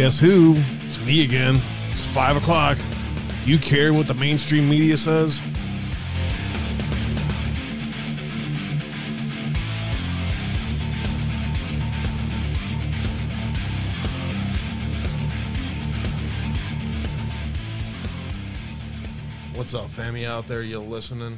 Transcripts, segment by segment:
Guess who? It's me again. It's five o'clock. Do you care what the mainstream media says? What's up, family out there? You listening?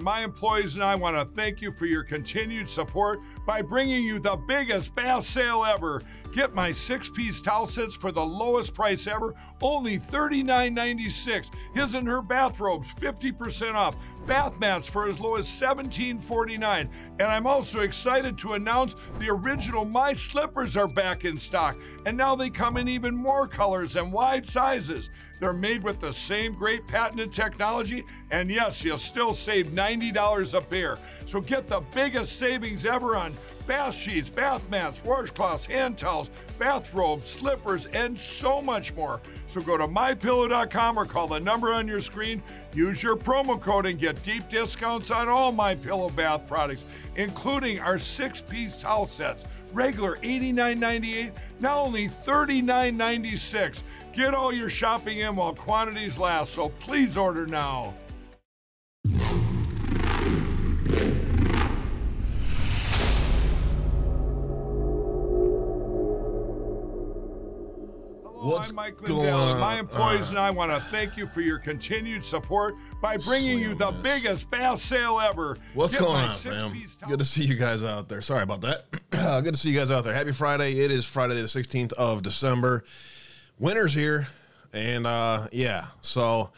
And my employees and I want to thank you for your continued support by bringing you the biggest bath sale ever. Get my six piece towel sets for the lowest price ever, only $39.96. His and her bathrobes, 50% off. Bath mats for as low as $17.49. And I'm also excited to announce the original My Slippers are back in stock, and now they come in even more colors and wide sizes. They're made with the same great patented technology, and yes, you'll still save $90 a pair. So get the biggest savings ever on bath sheets, bath mats, washcloths, hand towels, bathrobes, slippers, and so much more. So go to mypillow.com or call the number on your screen. Use your promo code and get deep discounts on all my pillow bath products, including our six-piece towel sets. Regular $89.98, now only $39.96. Get all your shopping in while quantities last, so please order now. What's I'm Mike going Lindell, and my employees Uh. and I want to thank you for your continued support by bringing you the biggest bath sale ever. What's Get going on, fam? six-piece Good to see you guys out there. Sorry about that. Good to see you guys out there. Happy Friday. It is Friday the 16th of December. Winter's here. And uh yeah, so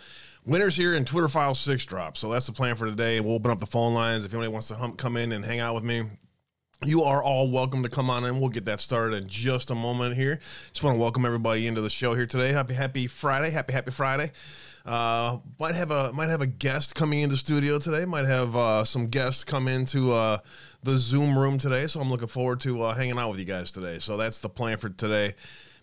winter's here and Twitter File 6 drop. So that's the plan for today. We'll open up the phone lines. If anybody wants to hum- come in and hang out with me, you are all welcome to come on in. We'll get that started in just a moment here. Just want to welcome everybody into the show here today. Happy Happy Friday. Happy Happy Friday. Uh, might have a might have a guest coming into studio today. Might have uh, some guests come into uh, the Zoom room today. So I'm looking forward to uh, hanging out with you guys today. So that's the plan for today.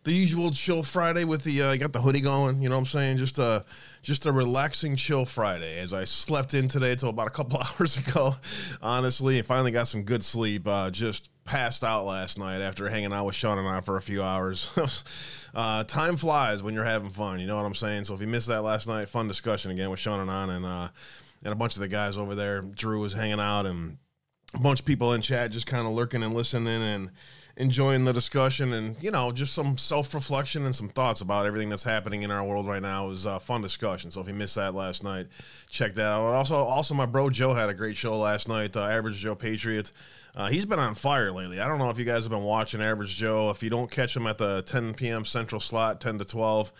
The usual chill Friday with the uh, got the hoodie going. You know what I'm saying? Just a just a relaxing chill Friday. As I slept in today till about a couple hours ago, honestly, and finally got some good sleep. Uh, just passed out last night after hanging out with Sean and I for a few hours. uh, time flies when you're having fun. You know what I'm saying? So if you missed that last night, fun discussion again with Sean and I and uh, and a bunch of the guys over there. Drew was hanging out and a bunch of people in chat just kind of lurking and listening and enjoying the discussion and you know just some self-reflection and some thoughts about everything that's happening in our world right now it was a fun discussion so if you missed that last night check that out also also my bro joe had a great show last night uh, average joe patriot uh, he's been on fire lately i don't know if you guys have been watching average joe if you don't catch him at the 10 p.m central slot 10 to 12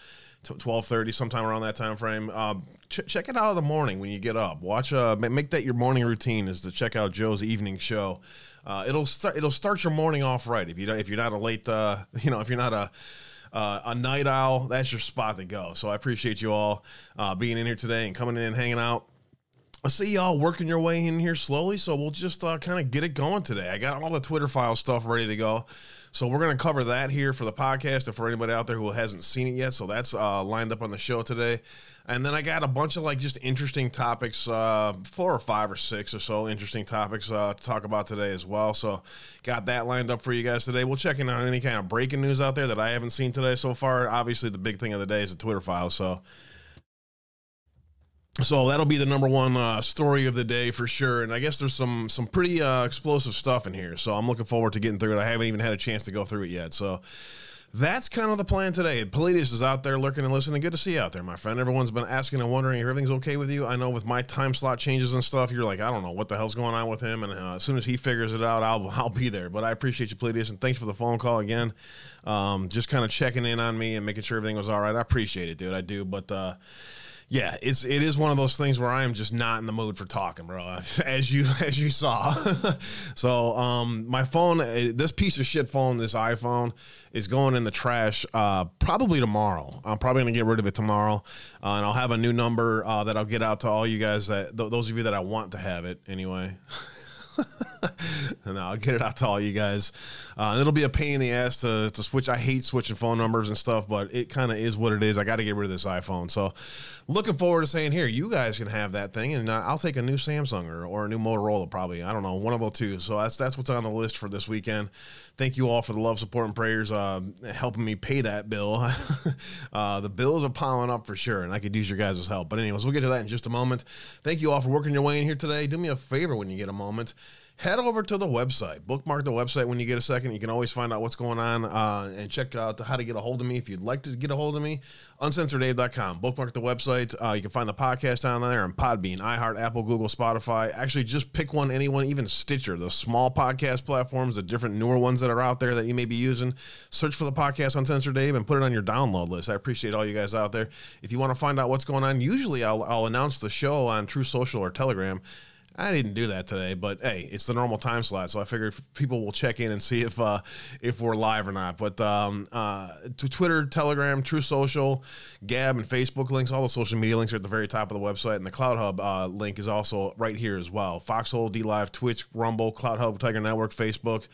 twelve thirty, sometime around that time frame. Um, ch- check it out in the morning when you get up. Watch, uh, make that your morning routine is to check out Joe's evening show. Uh, it'll start. It'll start your morning off right. If you if you're not a late, uh, you know, if you're not a uh, a night owl, that's your spot to go. So I appreciate you all uh, being in here today and coming in and hanging out. I see y'all working your way in here slowly, so we'll just uh, kind of get it going today. I got all the Twitter file stuff ready to go. So we're going to cover that here for the podcast and for anybody out there who hasn't seen it yet. So that's uh, lined up on the show today. And then I got a bunch of like just interesting topics, uh, four or five or six or so interesting topics uh, to talk about today as well. So got that lined up for you guys today. We'll check in on any kind of breaking news out there that I haven't seen today so far. Obviously, the big thing of the day is the Twitter file. So so that'll be the number one uh, story of the day for sure. And I guess there's some some pretty uh, explosive stuff in here. So I'm looking forward to getting through it. I haven't even had a chance to go through it yet. So that's kind of the plan today. Palladius is out there lurking and listening. Good to see you out there, my friend. Everyone's been asking and wondering if everything's okay with you. I know with my time slot changes and stuff, you're like, I don't know what the hell's going on with him. And uh, as soon as he figures it out, I'll I'll be there. But I appreciate you, Palladius, and thanks for the phone call again. Um, just kind of checking in on me and making sure everything was all right. I appreciate it, dude. I do. But uh, yeah, it's it is one of those things where I am just not in the mood for talking, bro. As you as you saw. so um, my phone, uh, this piece of shit phone, this iPhone, is going in the trash uh, probably tomorrow. I'm probably gonna get rid of it tomorrow, uh, and I'll have a new number uh, that I'll get out to all you guys that th- those of you that I want to have it anyway. And I'll get it out to all you guys. Uh, it'll be a pain in the ass to, to switch. I hate switching phone numbers and stuff, but it kind of is what it is. I got to get rid of this iPhone. So, looking forward to saying, here, you guys can have that thing, and uh, I'll take a new Samsung or, or a new Motorola, probably. I don't know, one of the two. So that's that's what's on the list for this weekend. Thank you all for the love, support, and prayers, uh, helping me pay that bill. uh, the bills are piling up for sure, and I could use your guys' help. But anyways, we'll get to that in just a moment. Thank you all for working your way in here today. Do me a favor when you get a moment head over to the website. Bookmark the website when you get a second. You can always find out what's going on uh, and check out how to get a hold of me if you'd like to get a hold of me. Uncensoredabe.com. Bookmark the website. Uh, you can find the podcast down there on Podbean, iHeart, Apple, Google, Spotify. Actually, just pick one, anyone, even Stitcher, the small podcast platforms, the different newer ones that are out there that you may be using. Search for the podcast Uncensored Abe and put it on your download list. I appreciate all you guys out there. If you want to find out what's going on, usually I'll, I'll announce the show on Truth Social or Telegram I didn't do that today, but hey, it's the normal time slot, so I figured people will check in and see if uh, if we're live or not. But um, uh, to Twitter, Telegram, Truth Social, Gab, and Facebook links, all the social media links are at the very top of the website, and the Cloud Hub uh, link is also right here as well. Foxhole, DLive, Twitch, Rumble, Cloud Hub, Tiger Network, Facebook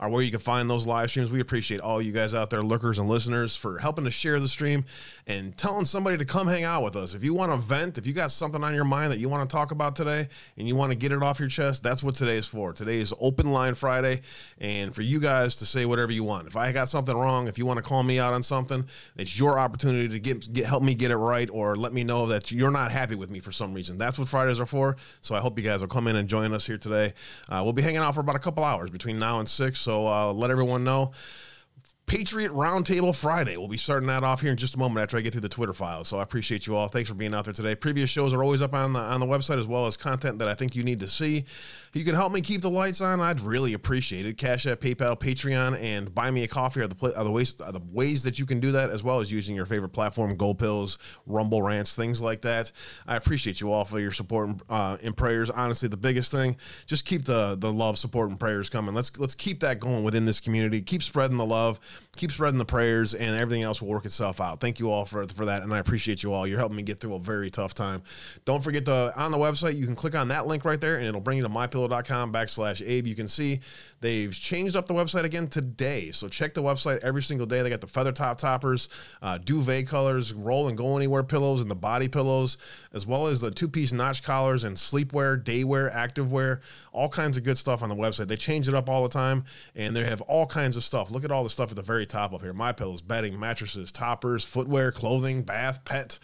are where you can find those live streams. We appreciate all you guys out there, lurkers and listeners, for helping to share the stream and telling somebody to come hang out with us. If you want to vent, if you got something on your mind that you want to talk about today and you want to get it off your chest, that's what today is for. Today is Open Line Friday, and for you guys to say whatever you want. If I got something wrong, if you want to call me out on something, it's your opportunity to get, get help me get it right or let me know that you're not happy with me for some reason. That's what Fridays are for. So I hope you guys will come in and join us here today. Uh, we'll be hanging out for about a couple hours between now and six. So uh, let everyone know. Patriot Roundtable Friday. We'll be starting that off here in just a moment after I get through the Twitter files. So I appreciate you all. Thanks for being out there today. Previous shows are always up on the on the website as well as content that I think you need to see. You can help me keep the lights on. I'd really appreciate it. Cash App, PayPal, Patreon, and buy me a coffee are the are the ways are the ways that you can do that, as well as using your favorite platform, Gold Pills, Rumble Rants, things like that. I appreciate you all for your support and, uh, and prayers. Honestly, the biggest thing, just keep the the love, support, and prayers coming. Let's let's keep that going within this community. Keep spreading the love, keep spreading the prayers, and everything else will work itself out. Thank you all for for that, and I appreciate you all. You're helping me get through a very tough time. Don't forget the on the website, you can click on that link right there, and it'll bring you to my pillow.com backslash Abe. You can see they've changed up the website again today. So check the website every single day. They got the feather top toppers, uh, duvet colors, roll and go anywhere pillows, and the body pillows, as well as the two piece notch collars and sleepwear, daywear, activewear, all kinds of good stuff on the website. They change it up all the time, and they have all kinds of stuff. Look at all the stuff at the very top up here: my pillows, bedding, mattresses, toppers, footwear, clothing, bath, pet.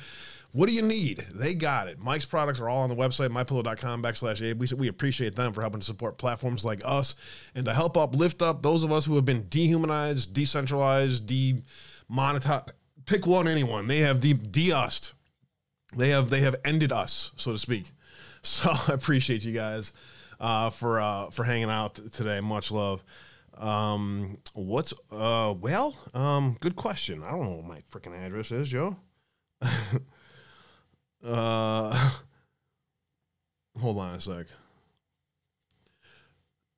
What do you need? They got it. Mike's products are all on the website, mypillow.com backslash Abe. We, we appreciate them for helping to support platforms like us and to help up, lift up those of us who have been dehumanized, decentralized, demonetized. Pick one, anyone. They have de- de-used. They have they have ended us, so to speak. So I appreciate you guys uh, for uh, for hanging out today. Much love. Um, what's uh well, um, good question. I don't know what my freaking address is, Joe. Uh, hold on a sec.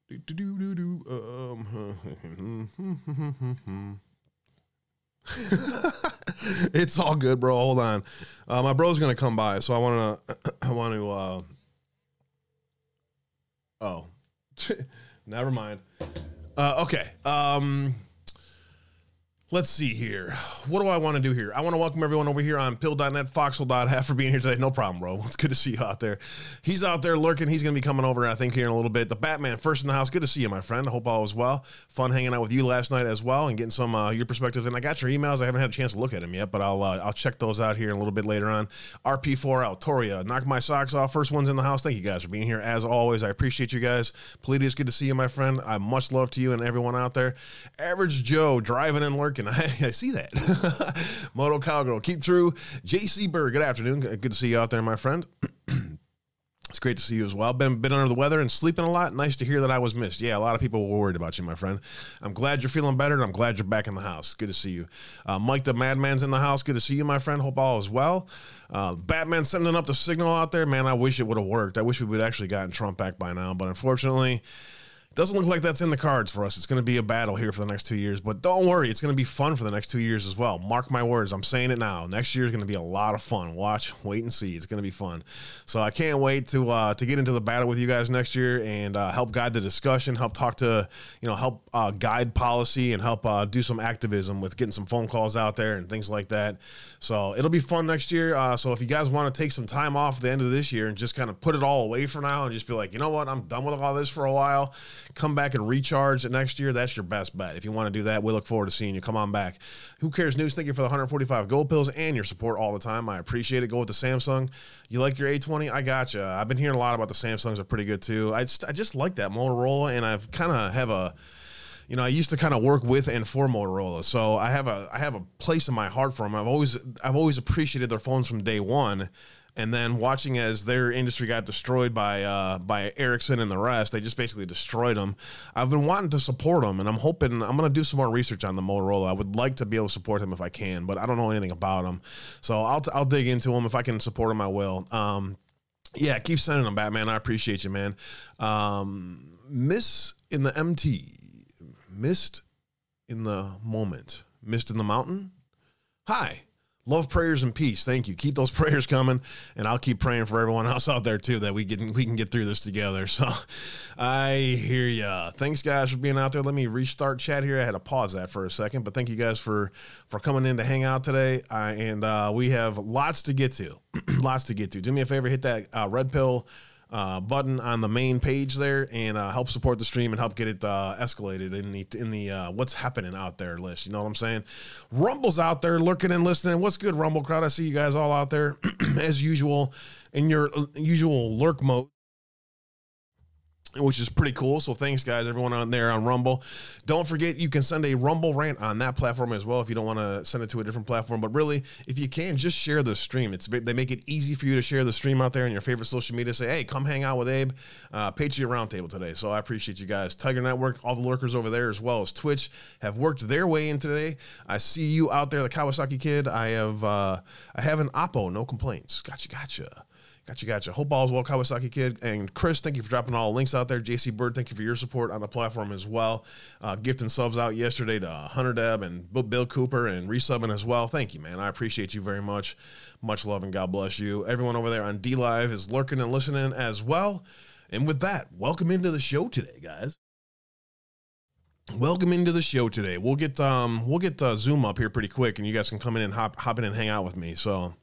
Do, Um, it's all good, bro. Hold on. Uh, my bro's gonna come by, so I want to. I want to. Uh, oh, never mind. Uh, okay. Um, Let's see here. What do I want to do here? I want to welcome everyone over here on pill.net, foxhole.half for being here today. No problem, bro. It's good to see you out there. He's out there lurking. He's going to be coming over, I think, here in a little bit. The Batman, first in the house. Good to see you, my friend. I hope all was well. Fun hanging out with you last night as well and getting some uh, your perspectives. And I got your emails. I haven't had a chance to look at them yet, but I'll uh, I'll check those out here a little bit later on. RP4 out, Altoria, knock my socks off. First ones in the house. Thank you guys for being here as always. I appreciate you guys. Palladius, good to see you, my friend. I much love to you and everyone out there. Average Joe driving and lurking and I, I see that. Moto Cowgirl, keep true. JC Bird, good afternoon. Good to see you out there, my friend. It's great to see you as well. Been been under the weather and sleeping a lot. Nice to hear that I was missed. Yeah, a lot of people were worried about you, my friend. I'm glad you're feeling better, and I'm glad you're back in the house. Good to see you. Uh, Mike the Madman's in the house. Good to see you, my friend. Hope all is well. Uh, Batman sending up the signal out there. Man, I wish it would have worked. I wish we would actually gotten Trump back by now, but unfortunately. Doesn't look like that's in the cards for us. It's going to be a battle here for the next two years, but don't worry, it's going to be fun for the next two years as well. Mark my words, I'm saying it now. Next year is going to be a lot of fun. Watch, wait and see. It's going to be fun. So I can't wait to uh, to get into the battle with you guys next year and uh, help guide the discussion, help talk to you know, help uh, guide policy and help uh, do some activism with getting some phone calls out there and things like that. So it'll be fun next year. Uh, so if you guys want to take some time off the end of this year and just kind of put it all away for now and just be like, you know what, I'm done with all this for a while come back and recharge it next year, that's your best bet. If you want to do that, we look forward to seeing you. Come on back. Who cares news? Thank you for the 145 gold pills and your support all the time. I appreciate it. Go with the Samsung. You like your A20? I gotcha. I've been hearing a lot about the Samsungs are pretty good too. I just, I just like that Motorola, and I've kind of have a you know, I used to kind of work with and for Motorola, so I have a I have a place in my heart for them. I've always I've always appreciated their phones from day one, and then watching as their industry got destroyed by uh, by Ericsson and the rest, they just basically destroyed them. I've been wanting to support them, and I'm hoping I'm going to do some more research on the Motorola. I would like to be able to support them if I can, but I don't know anything about them, so I'll t- I'll dig into them if I can support them. I will. Um, yeah, keep sending them, Batman. I appreciate you, man. Um, miss in the MT, missed in the moment, missed in the mountain. Hi. Love prayers and peace. Thank you. Keep those prayers coming, and I'll keep praying for everyone else out there too that we can we can get through this together. So, I hear ya. Thanks, guys, for being out there. Let me restart chat here. I had to pause that for a second, but thank you guys for for coming in to hang out today. Uh, and uh, we have lots to get to, lots to get to. Do me a favor, hit that uh, red pill uh, button on the main page there and uh, help support the stream and help get it uh, escalated in the in the uh, what's happening out there list. You know what I'm saying? Rumble's out there lurking and listening. What's good, Rumble crowd? I see you guys all out there as usual in your uh, usual lurk mode which is pretty cool. So thanks, guys, everyone on there on Rumble. Don't forget, you can send a Rumble rant on that platform as well if you don't want to send it to a different platform. But really, if you can, just share the stream. It's they make it easy for you to share the stream out there in your favorite social media. Say, hey, come hang out with Abe. Uh, Patriot Roundtable today. So I appreciate you guys. Tiger Network, all the lurkers over there as well as Twitch have worked their way in today. I see you out there, the Kawasaki kid. I have uh, I have an Oppo, no complaints. Gotcha, gotcha. Gotcha, gotcha. Hope all all's well, Kawasaki Kid. And Chris, thank you for dropping all the links out there. JC Bird, thank you for your support on the platform as well. Uh, gifting subs out yesterday to Hunter Deb and Bill Cooper and resubbing as well. Thank you, man. I appreciate you very much. Much love and God bless you. Everyone over there on DLive is lurking and listening as well. And with that, welcome into the show today, guys. Welcome into the show today. We'll get um we'll get uh, Zoom up here pretty quick, and you guys can come in and hop hop in and hang out with me. So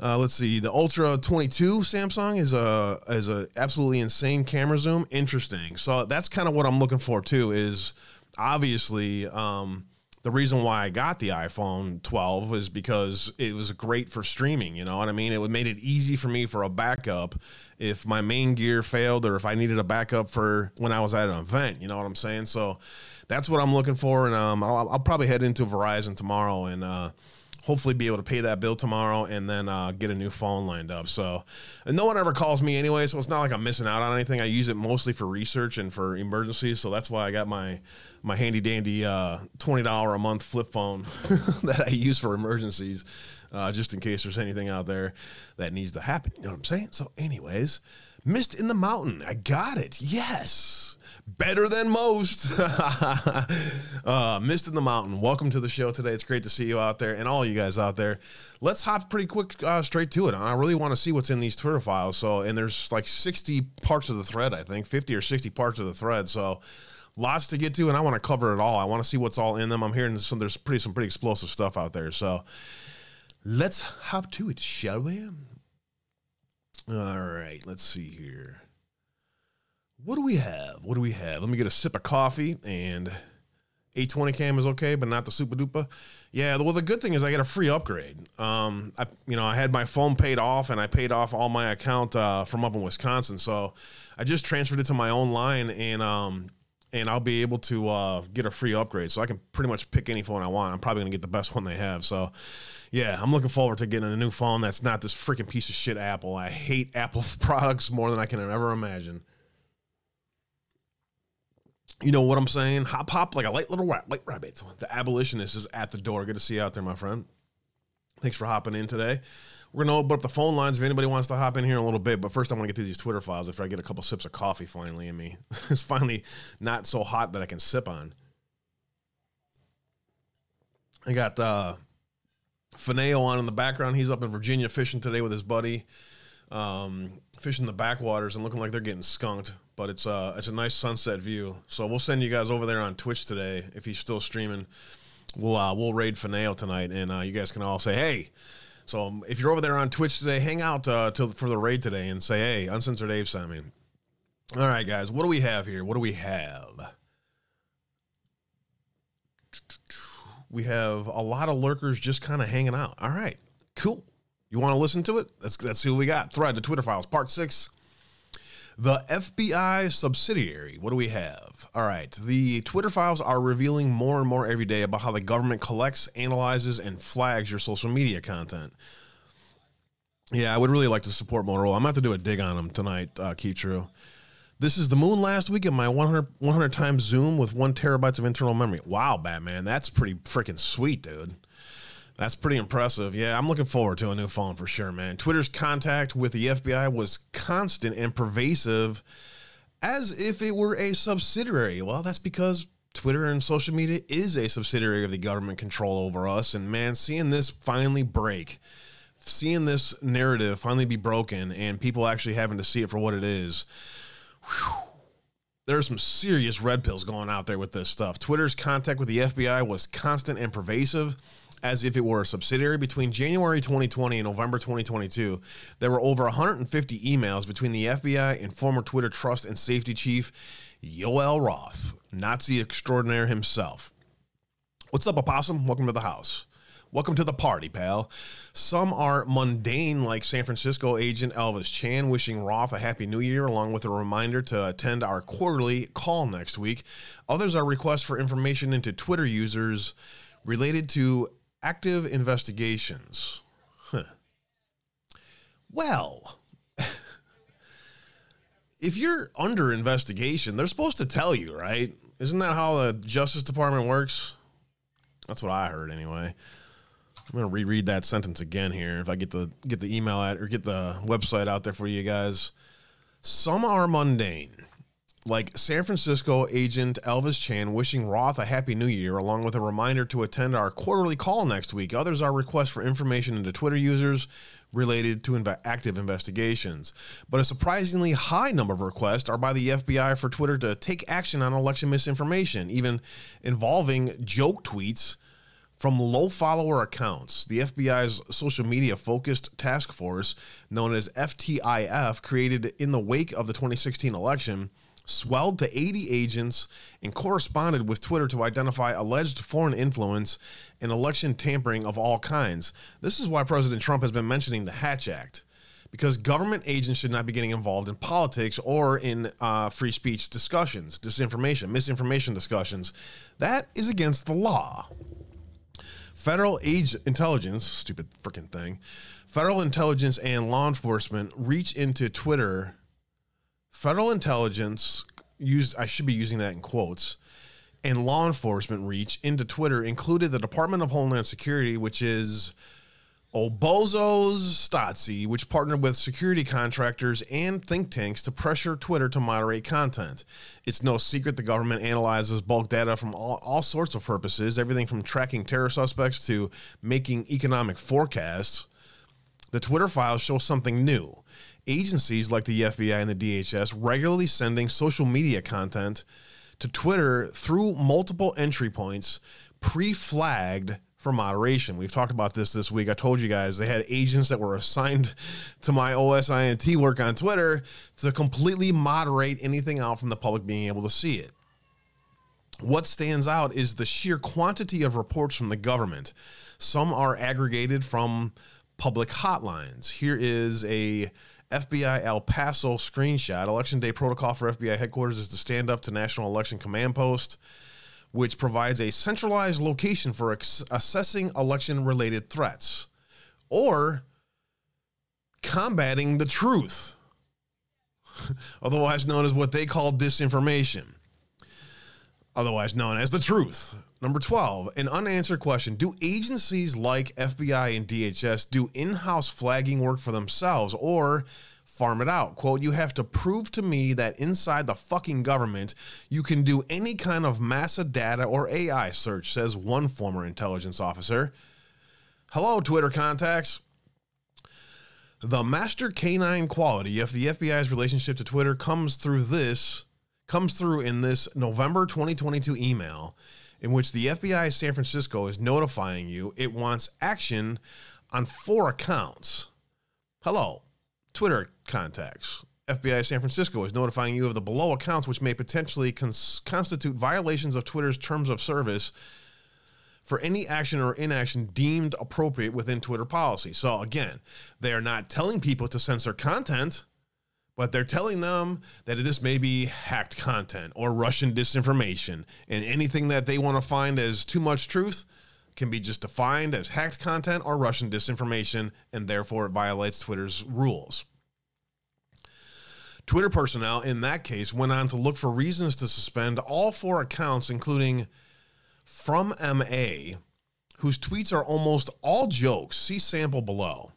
uh, let's see. The Ultra 22 Samsung is a is a absolutely insane camera zoom. Interesting. So that's kind of what I'm looking for too. Is obviously um, the reason why I got the iPhone 12 is because it was great for streaming. You know what I mean? It made it easy for me for a backup if my main gear failed or if I needed a backup for when I was at an event. You know what I'm saying? So that's what I'm looking for, and um, I'll, I'll probably head into Verizon tomorrow and. Uh, hopefully be able to pay that bill tomorrow and then uh, get a new phone lined up. So, no one ever calls me anyway, so it's not like I'm missing out on anything. I use it mostly for research and for emergencies, so that's why I got my my handy dandy uh, twenty dollar a month flip phone that I use for emergencies, uh, just in case there's anything out there that needs to happen. You know what I'm saying? So, anyways, mist in the mountain, I got it. Yes better than most. uh, Mist in the Mountain, welcome to the show today. It's great to see you out there and all you guys out there. Let's hop pretty quick uh, straight to it. I really want to see what's in these Twitter files. So, and there's like 60 parts of the thread, I think, 50 or 60 parts of the thread. So, lots to get to, and I want to cover it all. I want to see what's all in them. I'm hearing some there's pretty some pretty explosive stuff out there. So, let's hop to it, shall we? All right, let's see here what do we have? What do we have? Let me get a sip of coffee and A20 cam is okay, but not the super duper. Yeah, well, the good thing is I get a free upgrade. Um, I, you know, I had my phone paid off and I paid off all my account uh, from up in Wisconsin, so I just transferred it to my own line and um, and I'll be able to uh, get a free upgrade. So I can pretty much pick any phone I want. I'm probably gonna get the best one they have. So yeah, I'm looking forward to getting a new phone that's not this freaking piece of shit Apple. I hate Apple products more than I can ever imagine. You know what I'm saying? Hop, hop like a light little white rabbit. The abolitionist is at the door. Good to see you out there, my friend. Thanks for hopping in today. We're gonna open up the phone lines if anybody wants to hop in here in a little bit. But first, I want to get through these Twitter files. If I get a couple sips of coffee finally in me, it's finally not so hot that I can sip on. I got uh, Fineo on in the background. He's up in Virginia fishing today with his buddy, um, fishing the backwaters and looking like they're getting skunked. But it's uh, it's a nice sunset view. So we'll send you guys over there on Twitch today if he's still streaming. We'll uh, we'll raid Finale tonight, and uh, you guys can all say hey. So um, if you're over there on Twitch today, hang out uh, till, for the raid today and say hey, Uncensored Abe sent me. All right, guys, what do we have here? What do we have? we have a lot of lurkers just kind of hanging out. All right, cool. You want to listen to it? Let's let's see what we got. Thread the Twitter files, part six. The FBI subsidiary. What do we have? All right. The Twitter files are revealing more and more every day about how the government collects, analyzes, and flags your social media content. Yeah, I would really like to support Motorola. I'm going to have to do a dig on them tonight, uh, Keep True. This is the moon last week at my 100, 100 times zoom with one terabytes of internal memory. Wow, Batman. That's pretty freaking sweet, dude. That's pretty impressive. Yeah, I'm looking forward to a new phone for sure, man. Twitter's contact with the FBI was constant and pervasive as if it were a subsidiary. Well, that's because Twitter and social media is a subsidiary of the government control over us. And man, seeing this finally break, seeing this narrative finally be broken, and people actually having to see it for what it is whew, there's some serious red pills going out there with this stuff. Twitter's contact with the FBI was constant and pervasive, as if it were a subsidiary. Between January 2020 and November 2022, there were over 150 emails between the FBI and former Twitter trust and safety chief Yoel Roth, Nazi extraordinaire himself. What's up, Opossum? Welcome to the house. Welcome to the party, pal. Some are mundane, like San Francisco agent Elvis Chan wishing Roth a happy new year, along with a reminder to attend our quarterly call next week. Others are requests for information into Twitter users related to active investigations. Huh. Well, if you're under investigation, they're supposed to tell you, right? Isn't that how the Justice Department works? That's what I heard anyway. I'm gonna reread that sentence again here. If I get the get the email at or get the website out there for you guys. Some are mundane, like San Francisco agent Elvis Chan wishing Roth a happy new year, along with a reminder to attend our quarterly call next week. Others are requests for information into Twitter users related to inv- active investigations. But a surprisingly high number of requests are by the FBI for Twitter to take action on election misinformation, even involving joke tweets from low follower accounts, the FBI's social media focused task force, known as FTIF, created in the wake of the 2016 election, swelled to 80 agents and corresponded with Twitter to identify alleged foreign influence and election tampering of all kinds. This is why President Trump has been mentioning the Hatch Act. Because government agents should not be getting involved in politics or in uh, free speech discussions, disinformation, misinformation discussions. That is against the law. Federal age intelligence, stupid freaking thing, federal intelligence and law enforcement reach into Twitter. Federal intelligence use I should be using that in quotes and law enforcement reach into Twitter included the Department of Homeland Security, which is Obozos Stasi, which partnered with security contractors and think tanks to pressure Twitter to moderate content. It's no secret the government analyzes bulk data from all, all sorts of purposes, everything from tracking terror suspects to making economic forecasts. The Twitter files show something new. Agencies like the FBI and the DHS regularly sending social media content to Twitter through multiple entry points pre flagged for moderation. We've talked about this this week. I told you guys they had agents that were assigned to my OSINT work on Twitter to completely moderate anything out from the public being able to see it. What stands out is the sheer quantity of reports from the government. Some are aggregated from public hotlines. Here is a FBI El Paso screenshot. Election day protocol for FBI headquarters is to stand up to National Election Command Post, which provides a centralized location for ex- assessing election related threats or combating the truth, otherwise known as what they call disinformation, otherwise known as the truth. Number 12, an unanswered question. Do agencies like FBI and DHS do in house flagging work for themselves or farm it out? Quote, you have to prove to me that inside the fucking government you can do any kind of massive data or AI search, says one former intelligence officer. Hello, Twitter contacts. The master canine quality of the FBI's relationship to Twitter comes through this comes through in this November 2022 email in which the FBI San Francisco is notifying you it wants action on four accounts. Hello, Twitter contacts. FBI San Francisco is notifying you of the below accounts which may potentially cons- constitute violations of Twitter's terms of service for any action or inaction deemed appropriate within Twitter policy. So again, they are not telling people to censor content, but they're telling them that this may be hacked content or Russian disinformation, and anything that they want to find as too much truth can be just defined as hacked content or Russian disinformation, and therefore it violates Twitter's rules. Twitter personnel in that case went on to look for reasons to suspend all four accounts, including from MA, whose tweets are almost all jokes. See sample below,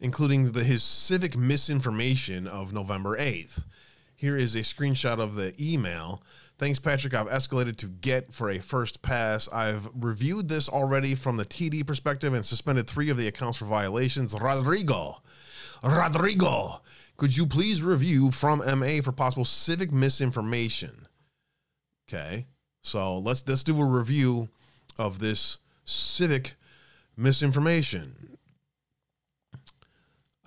including the, his civic misinformation of November 8th. Here is a screenshot of the email. Thanks, Patrick. I've escalated to get for a first pass. I've reviewed this already from the TD perspective and suspended three of the accounts for violations. Rodrigo, Rodrigo, could you please review from MA for possible civic misinformation? Okay. So let's let's do a review of this civic misinformation.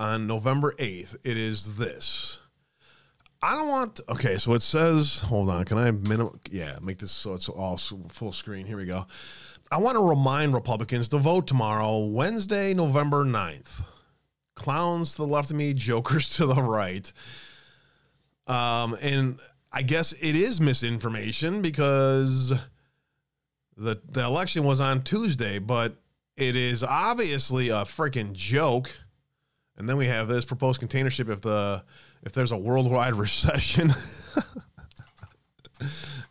On November 8th, it is this. I don't want okay, so it says, hold on, can I minimum yeah, make this so it's all full screen. Here we go. I want to remind Republicans to vote tomorrow, Wednesday, November 9th. Clowns to the left of me, jokers to the right. Um, and I guess it is misinformation because the the election was on Tuesday, but it is obviously a freaking joke. And then we have this proposed container ship if the if there's a worldwide recession.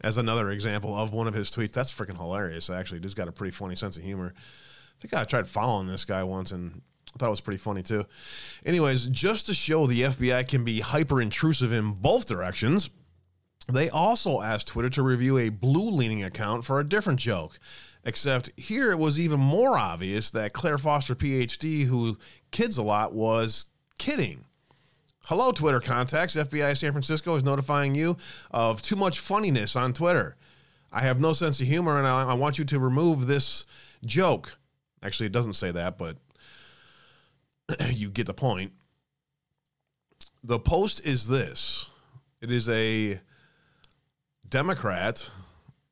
As another example of one of his tweets. That's freaking hilarious, actually. He's got a pretty funny sense of humor. I think I tried following this guy once and I thought it was pretty funny too. Anyways, just to show the FBI can be hyper intrusive in both directions, they also asked Twitter to review a blue leaning account for a different joke. Except here it was even more obvious that Claire Foster, PhD, who kids a lot, was kidding. Hello, Twitter contacts. FBI San Francisco is notifying you of too much funniness on Twitter. I have no sense of humor and I, I want you to remove this joke. Actually, it doesn't say that, but you get the point. The post is this it is a Democrat,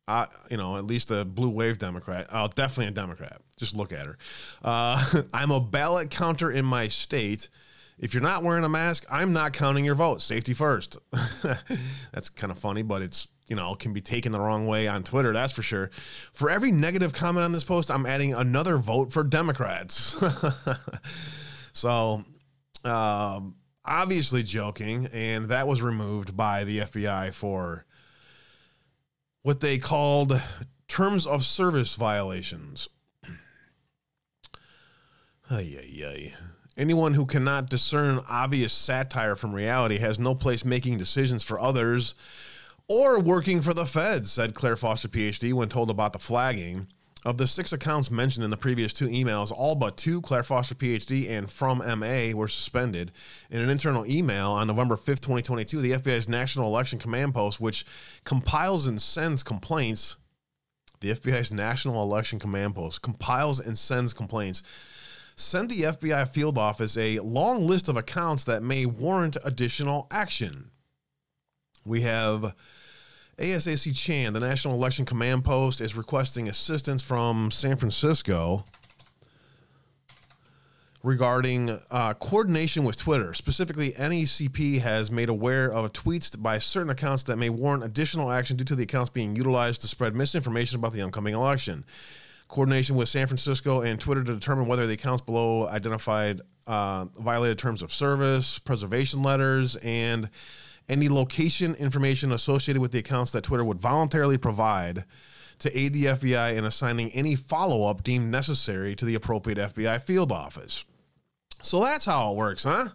uh, you know, at least a blue wave Democrat. Oh, definitely a Democrat. Just look at her. Uh, I'm a ballot counter in my state. If you're not wearing a mask, I'm not counting your vote. Safety first. that's kind of funny, but it's, you know, can be taken the wrong way on Twitter, that's for sure. For every negative comment on this post, I'm adding another vote for Democrats. so, um, obviously joking, and that was removed by the FBI for what they called terms of service violations. Ay, ay, ay. Anyone who cannot discern obvious satire from reality has no place making decisions for others or working for the feds, said Claire Foster, PhD, when told about the flagging. Of the six accounts mentioned in the previous two emails, all but two, Claire Foster, PhD, and From MA, were suspended. In an internal email on November 5th, 2022, the FBI's National Election Command Post, which compiles and sends complaints, the FBI's National Election Command Post compiles and sends complaints, sent the FBI field office a long list of accounts that may warrant additional action. We have ASAC Chan, the National Election Command Post, is requesting assistance from San Francisco regarding uh, coordination with Twitter. Specifically, NECP has made aware of tweets by certain accounts that may warrant additional action due to the accounts being utilized to spread misinformation about the upcoming election. Coordination with San Francisco and Twitter to determine whether the accounts below identified uh, violated terms of service, preservation letters, and any location information associated with the accounts that Twitter would voluntarily provide to aid the FBI in assigning any follow up deemed necessary to the appropriate FBI field office. So that's how it works, huh?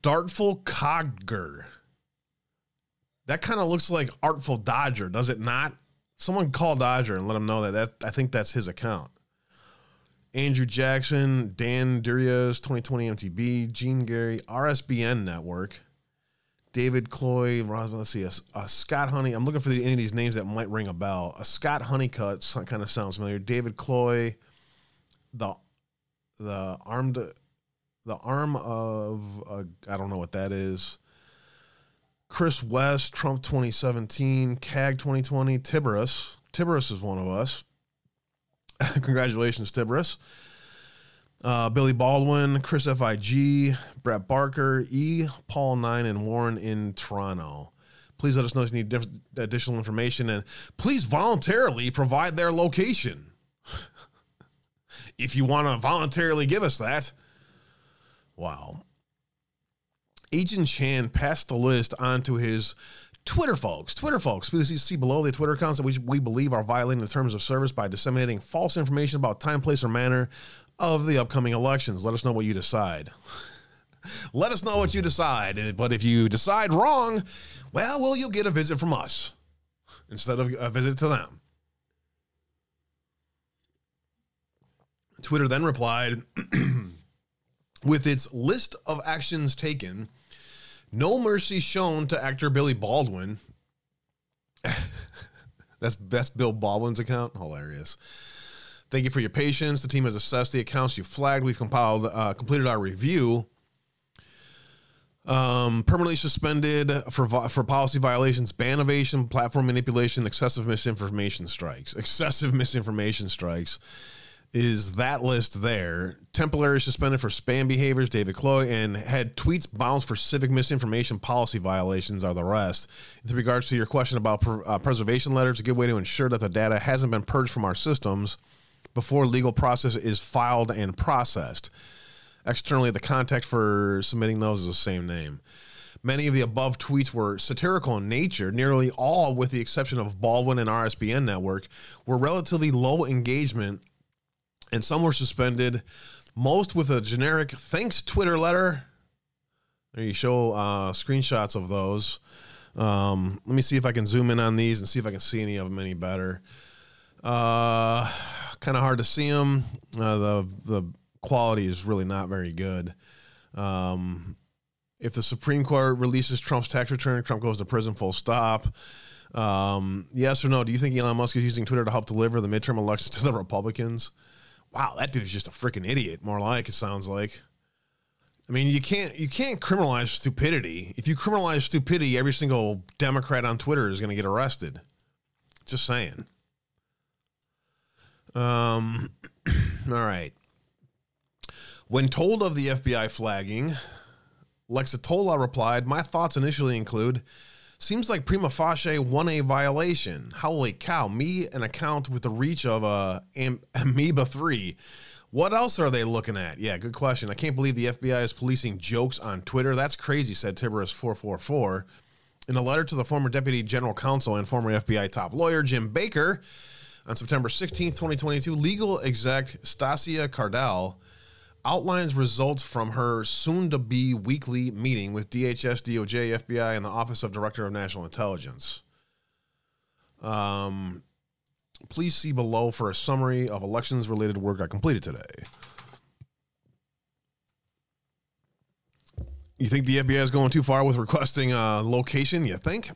Dartful Cogger. That kind of looks like Artful Dodger, does it not? Someone call Dodger and let him know that, that I think that's his account. Andrew Jackson, Dan Durias, 2020 MTB, Gene Gary, RSBN Network, David Cloy, Roswell. let's see, a, a, Scott Honey. I'm looking for the, any of these names that might ring a bell. A Scott Honeycutt kind of sounds familiar. David Cloy, the the armed the arm of I don't know what that is. Chris West, Trump 2017, CAG 2020, Tiberius. Tiberius is one of us. Congratulations, Tiberius. Uh, Billy Baldwin, Chris FIG, Brett Barker, E, Paul Nine, and Warren in Toronto. Please let us know if you need diff- additional information and please voluntarily provide their location. if you want to voluntarily give us that. Wow. Agent Chan passed the list on to his Twitter folks. Twitter folks. Please see below the Twitter accounts that we, we believe are violating the terms of service by disseminating false information about time, place, or manner of the upcoming elections. Let us know what you decide. Let us know what you mm-hmm. decide. But if you decide wrong, well, well, you'll get a visit from us instead of a visit to them. Twitter then replied with its list of actions taken, no mercy shown to actor Billy Baldwin. that's that's Bill Baldwin's account. Hilarious. Thank you for your patience. The team has assessed the accounts you flagged. We've compiled, uh, completed our review. Um, permanently suspended for for policy violations, ban evasion, platform manipulation, excessive misinformation strikes. Excessive misinformation strikes is that list there. Temporary suspended for spam behaviors, David Cloy, and had tweets bounced for civic misinformation policy violations are the rest. In regards to your question about uh, preservation letters, a good way to ensure that the data hasn't been purged from our systems before legal process is filed and processed. Externally, the context for submitting those is the same name. Many of the above tweets were satirical in nature. Nearly all, with the exception of Baldwin and RSBN Network, were relatively low engagement, and some were suspended. Most with a generic "Thanks Twitter" letter. There you show uh, screenshots of those. Um, let me see if I can zoom in on these and see if I can see any of them any better. Uh, kind of hard to see them. Uh, the the quality is really not very good. Um, if the Supreme Court releases Trump's tax return, Trump goes to prison. Full stop. Um, yes or no? Do you think Elon Musk is using Twitter to help deliver the midterm elections to the Republicans? Wow, that dude's just a freaking idiot. More like it sounds like. I mean, you can't you can't criminalize stupidity. If you criminalize stupidity, every single Democrat on Twitter is going to get arrested. Just saying. Um, all right. When told of the FBI flagging, Lexitola replied, My thoughts initially include seems like prima facie 1A violation. Holy cow, me an account with the reach of a am- Amoeba 3. What else are they looking at? Yeah, good question. I can't believe the FBI is policing jokes on Twitter. That's crazy, said Tiberius444. In a letter to the former Deputy General Counsel and former FBI top lawyer, Jim Baker, on September 16, 2022, legal exec Stasia Cardell outlines results from her soon to be weekly meeting with DHS, DOJ, FBI, and the Office of Director of National Intelligence. Um, please see below for a summary of elections related work I completed today. You think the FBI is going too far with requesting a location? You think?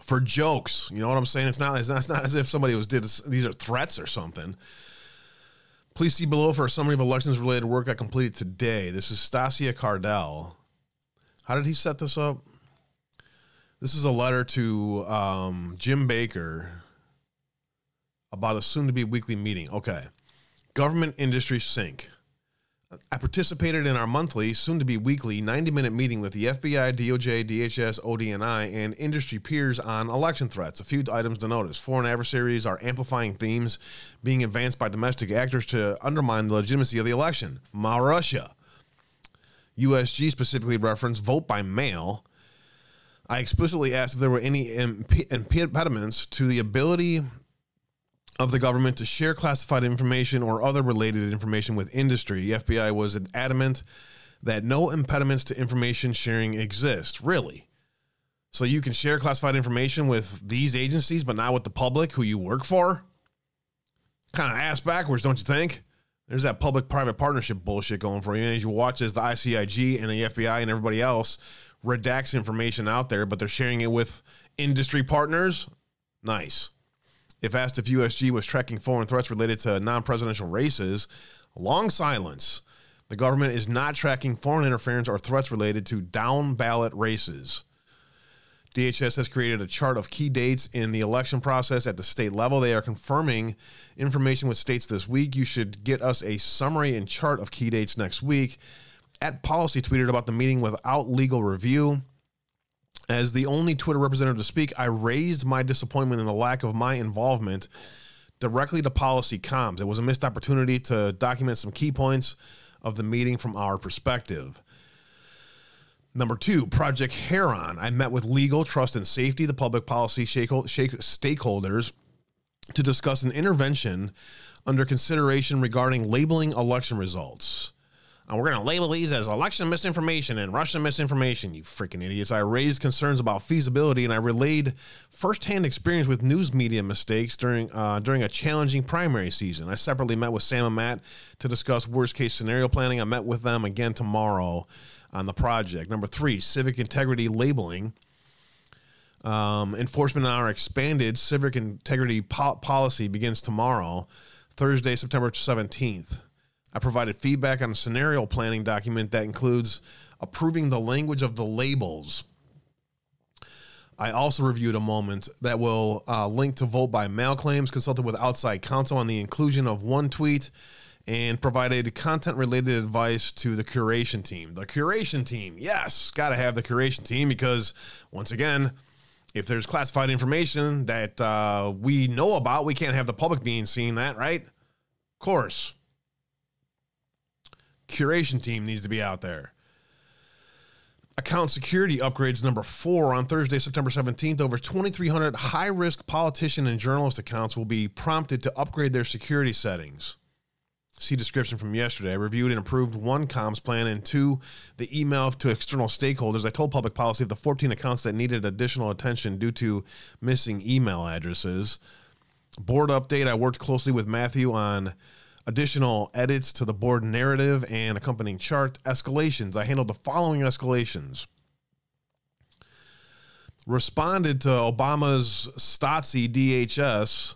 For jokes, you know what I'm saying? It's not. It's not, it's not as if somebody was did. These are threats or something. Please see below for a summary of elections related work I completed today. This is Stasia Cardell. How did he set this up? This is a letter to um, Jim Baker about a soon to be weekly meeting. Okay. Government industry sync. I participated in our monthly, soon to be weekly, 90 minute meeting with the FBI, DOJ, DHS, ODNI, and industry peers on election threats. A few items to notice. Foreign adversaries are amplifying themes being advanced by domestic actors to undermine the legitimacy of the election. Ma Russia. USG specifically referenced vote by mail. I explicitly asked if there were any imp- impediments to the ability of the government to share classified information or other related information with industry. The FBI was adamant that no impediments to information sharing exist. Really? So you can share classified information with these agencies, but not with the public who you work for? Kind of ass backwards, don't you think? There's that public private partnership bullshit going for you. And as you watch as the ICIG and the FBI and everybody else redacts information out there, but they're sharing it with industry partners, nice. If asked if USG was tracking foreign threats related to non presidential races, long silence. The government is not tracking foreign interference or threats related to down ballot races. DHS has created a chart of key dates in the election process at the state level. They are confirming information with states this week. You should get us a summary and chart of key dates next week. At Policy tweeted about the meeting without legal review. As the only Twitter representative to speak, I raised my disappointment in the lack of my involvement directly to policy comms. It was a missed opportunity to document some key points of the meeting from our perspective. Number two, Project Heron. I met with legal, trust, and safety, the public policy stakeholders, to discuss an intervention under consideration regarding labeling election results. And we're going to label these as election misinformation and Russian misinformation, you freaking idiots. I raised concerns about feasibility and I relayed firsthand experience with news media mistakes during uh, during a challenging primary season. I separately met with Sam and Matt to discuss worst case scenario planning. I met with them again tomorrow on the project. Number three, civic integrity labeling. Um, enforcement on our expanded civic integrity po- policy begins tomorrow, Thursday, September 17th. I provided feedback on a scenario planning document that includes approving the language of the labels. I also reviewed a moment that will uh, link to vote by mail claims, consulted with outside counsel on the inclusion of one tweet, and provided content related advice to the curation team. The curation team, yes, got to have the curation team because, once again, if there's classified information that uh, we know about, we can't have the public being seeing that, right? Of course curation team needs to be out there. Account security upgrades number four on Thursday, September 17th. Over 2,300 high risk politician and journalist accounts will be prompted to upgrade their security settings. See description from yesterday. I reviewed and approved one comms plan and two, the email to external stakeholders. I told public policy of the 14 accounts that needed additional attention due to missing email addresses. Board update I worked closely with Matthew on additional edits to the board narrative and accompanying chart escalations. I handled the following escalations. Responded to Obama's Stasi DHS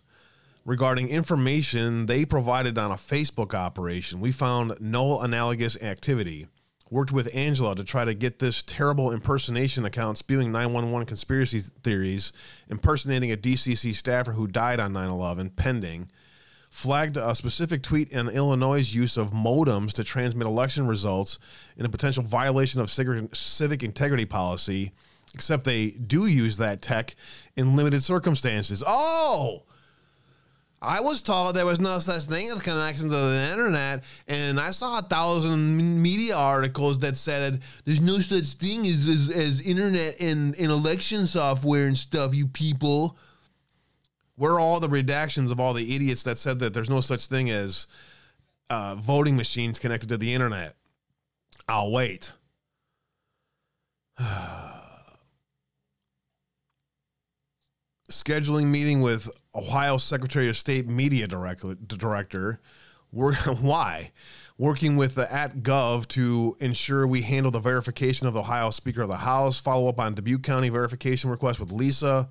regarding information they provided on a Facebook operation. We found no analogous activity. Worked with Angela to try to get this terrible impersonation account spewing 911 conspiracy theories, impersonating a DCC staffer who died on 9 11, pending flagged a specific tweet in Illinois' use of modems to transmit election results in a potential violation of civic integrity policy, except they do use that tech in limited circumstances. Oh! I was told there was no such thing as connection to the internet, and I saw a thousand media articles that said there's no such thing as, as, as internet and, and election software and stuff, you people. Where are all the redactions of all the idiots that said that there's no such thing as uh, voting machines connected to the internet? I'll wait. Scheduling meeting with Ohio Secretary of State Media Director. director why? Working with the at Gov to ensure we handle the verification of the Ohio Speaker of the House. Follow up on Dubuque County verification request with Lisa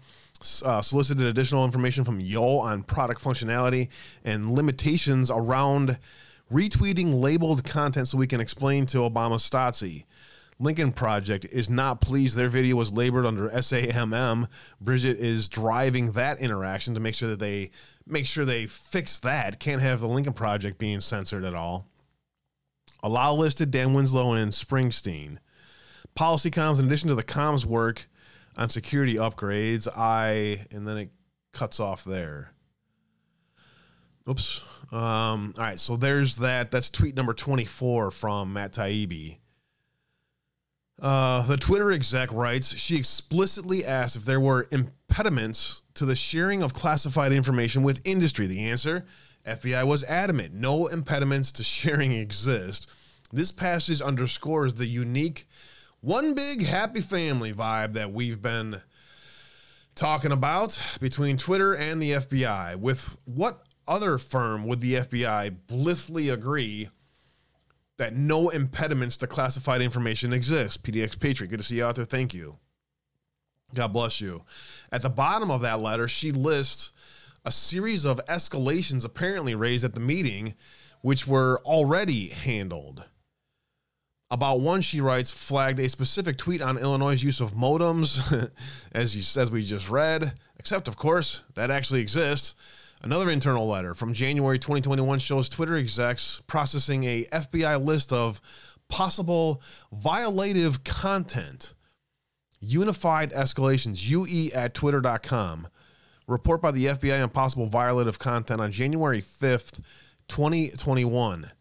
uh, solicited additional information from Yo on product functionality and limitations around retweeting labeled content so we can explain to Obama Stasi. Lincoln Project is not pleased their video was labored under SAMM. Bridget is driving that interaction to make sure that they make sure they fix that. Can't have the Lincoln Project being censored at all. Allow listed Dan Winslow and Springsteen. Policy comms, in addition to the comms work on security upgrades, I, and then it cuts off there. Oops. Um, all right, so there's that. That's tweet number 24 from Matt Taibbi. Uh, the Twitter exec writes she explicitly asked if there were impediments to the sharing of classified information with industry. The answer FBI was adamant no impediments to sharing exist. This passage underscores the unique one big happy family vibe that we've been talking about between Twitter and the FBI. With what other firm would the FBI blithely agree that no impediments to classified information exist? PDX Patriot, good to see you out there. Thank you. God bless you. At the bottom of that letter, she lists a series of escalations apparently raised at the meeting, which were already handled. About one, she writes, flagged a specific tweet on Illinois' use of modems, as, you, as we just read, except, of course, that actually exists. Another internal letter from January 2021 shows Twitter execs processing a FBI list of possible violative content. Unified escalations, UE at twitter.com. Report by the FBI on possible violative content on January 5th, 2021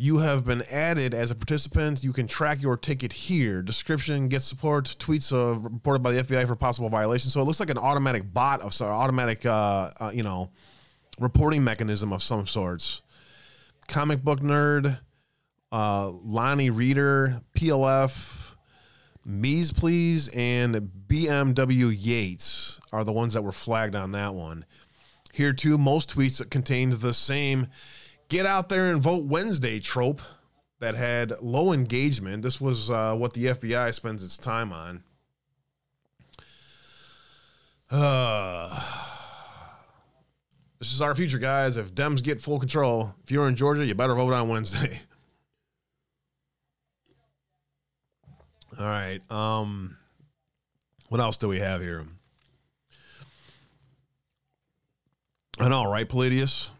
you have been added as a participant. You can track your ticket here. Description, get support, tweets uh, reported by the FBI for possible violations. So it looks like an automatic bot of sorry, automatic, uh, uh, you know, reporting mechanism of some sorts. Comic book nerd, uh, Lonnie Reader, PLF, Mies Please, and BMW Yates are the ones that were flagged on that one. Here too, most tweets that contained the same get out there and vote Wednesday trope that had low engagement. This was uh, what the FBI spends its time on. Uh, this is our future, guys. If Dems get full control, if you're in Georgia, you better vote on Wednesday. All right. Um, what else do we have here? I know, right, Palladius?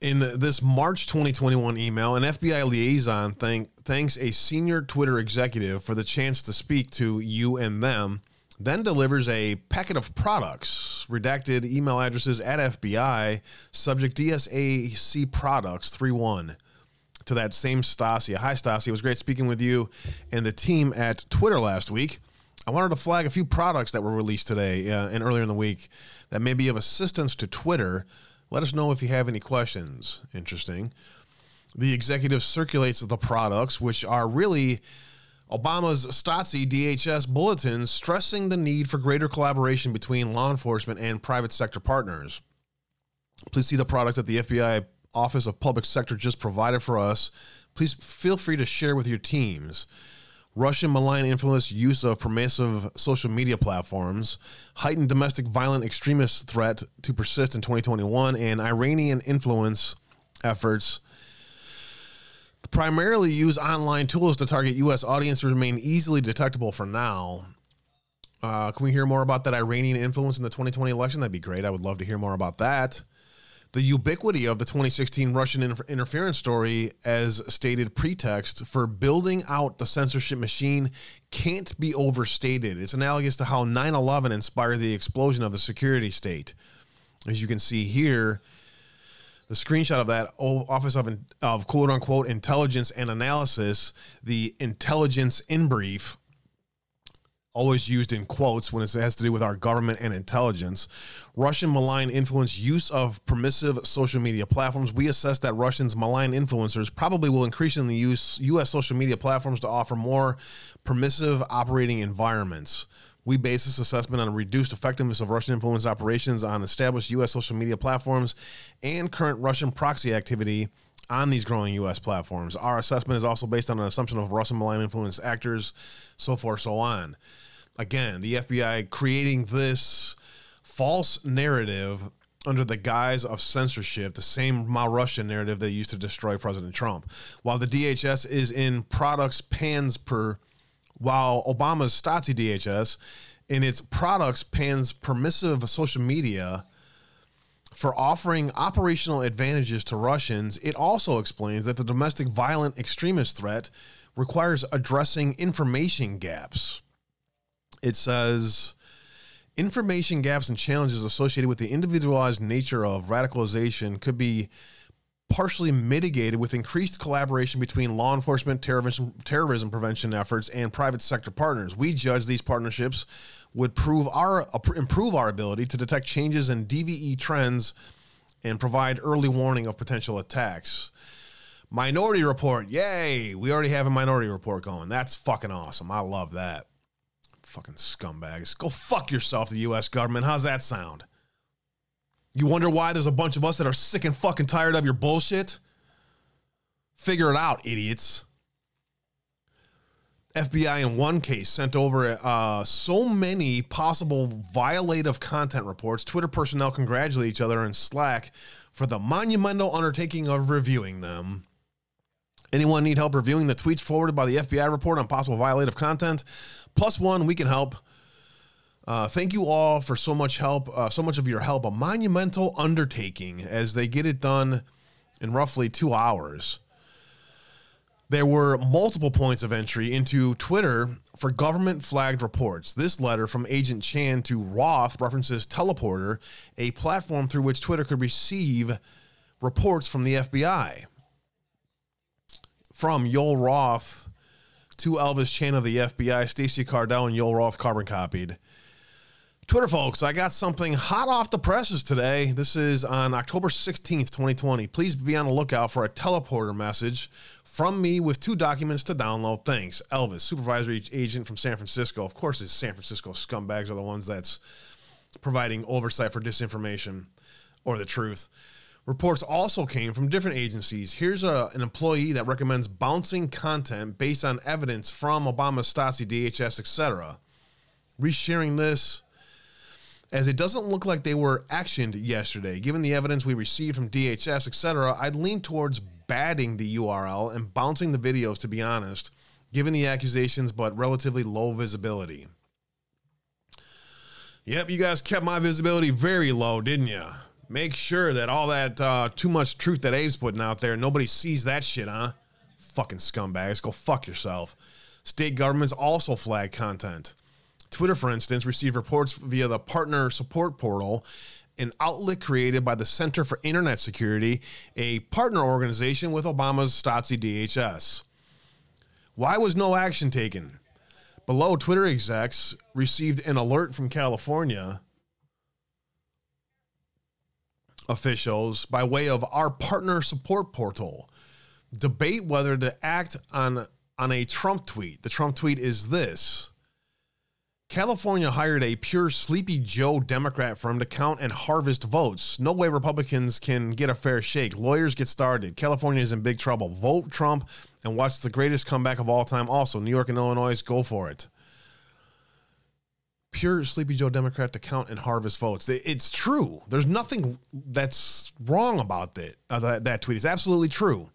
In this March 2021 email, an FBI liaison thank, thanks a senior Twitter executive for the chance to speak to you and them, then delivers a packet of products, redacted email addresses at FBI, subject DSAC products 31 to that same Stasia. Hi, Stasia. It was great speaking with you and the team at Twitter last week. I wanted to flag a few products that were released today uh, and earlier in the week that may be of assistance to Twitter let us know if you have any questions. Interesting. The executive circulates the products, which are really Obama's Stasi DHS bulletins stressing the need for greater collaboration between law enforcement and private sector partners. Please see the products that the FBI Office of Public Sector just provided for us. Please feel free to share with your teams. Russian malign influence use of permissive social media platforms, heightened domestic violent extremist threat to persist in 2021, and Iranian influence efforts primarily use online tools to target U.S. audiences remain easily detectable for now. Uh, can we hear more about that Iranian influence in the 2020 election? That'd be great. I would love to hear more about that the ubiquity of the 2016 Russian inter- interference story as stated pretext for building out the censorship machine can't be overstated. It's analogous to how 9 11 inspired the explosion of the security state. As you can see here, the screenshot of that Office of, of quote unquote intelligence and analysis, the intelligence in brief, always used in quotes when it has to do with our government and intelligence. Russian malign influence use of permissive social media platforms. We assess that Russians malign influencers probably will increasingly use U.S. social media platforms to offer more permissive operating environments. We base this assessment on reduced effectiveness of Russian influence operations on established U.S. social media platforms and current Russian proxy activity on these growing U.S. platforms. Our assessment is also based on an assumption of Russian malign influence actors, so forth, so on again, the FBI creating this false narrative under the guise of censorship, the same mal Russian narrative they used to destroy President Trump. While the DHS is in products pans per, while Obama's Stasi DHS in its products pans permissive social media for offering operational advantages to Russians, it also explains that the domestic violent extremist threat requires addressing information gaps. It says information gaps and challenges associated with the individualized nature of radicalization could be partially mitigated with increased collaboration between law enforcement, terrorism, terrorism prevention efforts, and private sector partners. We judge these partnerships would prove our uh, improve our ability to detect changes in DVE trends and provide early warning of potential attacks. Minority Report, yay! We already have a Minority Report going. That's fucking awesome. I love that. Fucking scumbags. Go fuck yourself, the U.S. government. How's that sound? You wonder why there's a bunch of us that are sick and fucking tired of your bullshit? Figure it out, idiots. FBI in one case sent over uh, so many possible violative content reports. Twitter personnel congratulate each other in Slack for the monumental undertaking of reviewing them. Anyone need help reviewing the tweets forwarded by the FBI report on possible violative content? Plus one, we can help. Uh, thank you all for so much help, uh, so much of your help. A monumental undertaking as they get it done in roughly two hours there were multiple points of entry into Twitter for government flagged reports. This letter from Agent Chan to Roth references Teleporter, a platform through which Twitter could receive reports from the FBI. From Yoel Roth to Elvis Chan of the FBI, Stacey Cardell and Yoel Roth carbon copied. Twitter folks, I got something hot off the presses today. This is on October 16th, 2020. Please be on the lookout for a teleporter message from me with two documents to download. Thanks. Elvis, supervisory agent from San Francisco. Of course, it's San Francisco scumbags are the ones that's providing oversight for disinformation or the truth. Reports also came from different agencies. Here's a, an employee that recommends bouncing content based on evidence from Obama, Stasi, DHS, etc. Resharing this as it doesn't look like they were actioned yesterday. Given the evidence we received from DHS, etc., I'd lean towards batting the URL and bouncing the videos, to be honest, given the accusations but relatively low visibility. Yep, you guys kept my visibility very low, didn't you? Make sure that all that uh, too much truth that Abe's putting out there, nobody sees that shit, huh? Fucking scumbags. Go fuck yourself. State governments also flag content. Twitter, for instance, received reports via the partner support portal an outlet created by the Center for Internet Security, a partner organization with Obama's Stasi DHS. Why was no action taken? Below, Twitter execs received an alert from California officials by way of our partner support portal. Debate whether to act on, on a Trump tweet. The Trump tweet is this California hired a pure Sleepy Joe Democrat firm to count and harvest votes. No way Republicans can get a fair shake. Lawyers get started. California is in big trouble. Vote Trump and watch the greatest comeback of all time. Also, New York and Illinois, go for it. Pure Sleepy Joe Democrat to count and harvest votes. It's true. There's nothing that's wrong about that, uh, that, that tweet. It's absolutely true.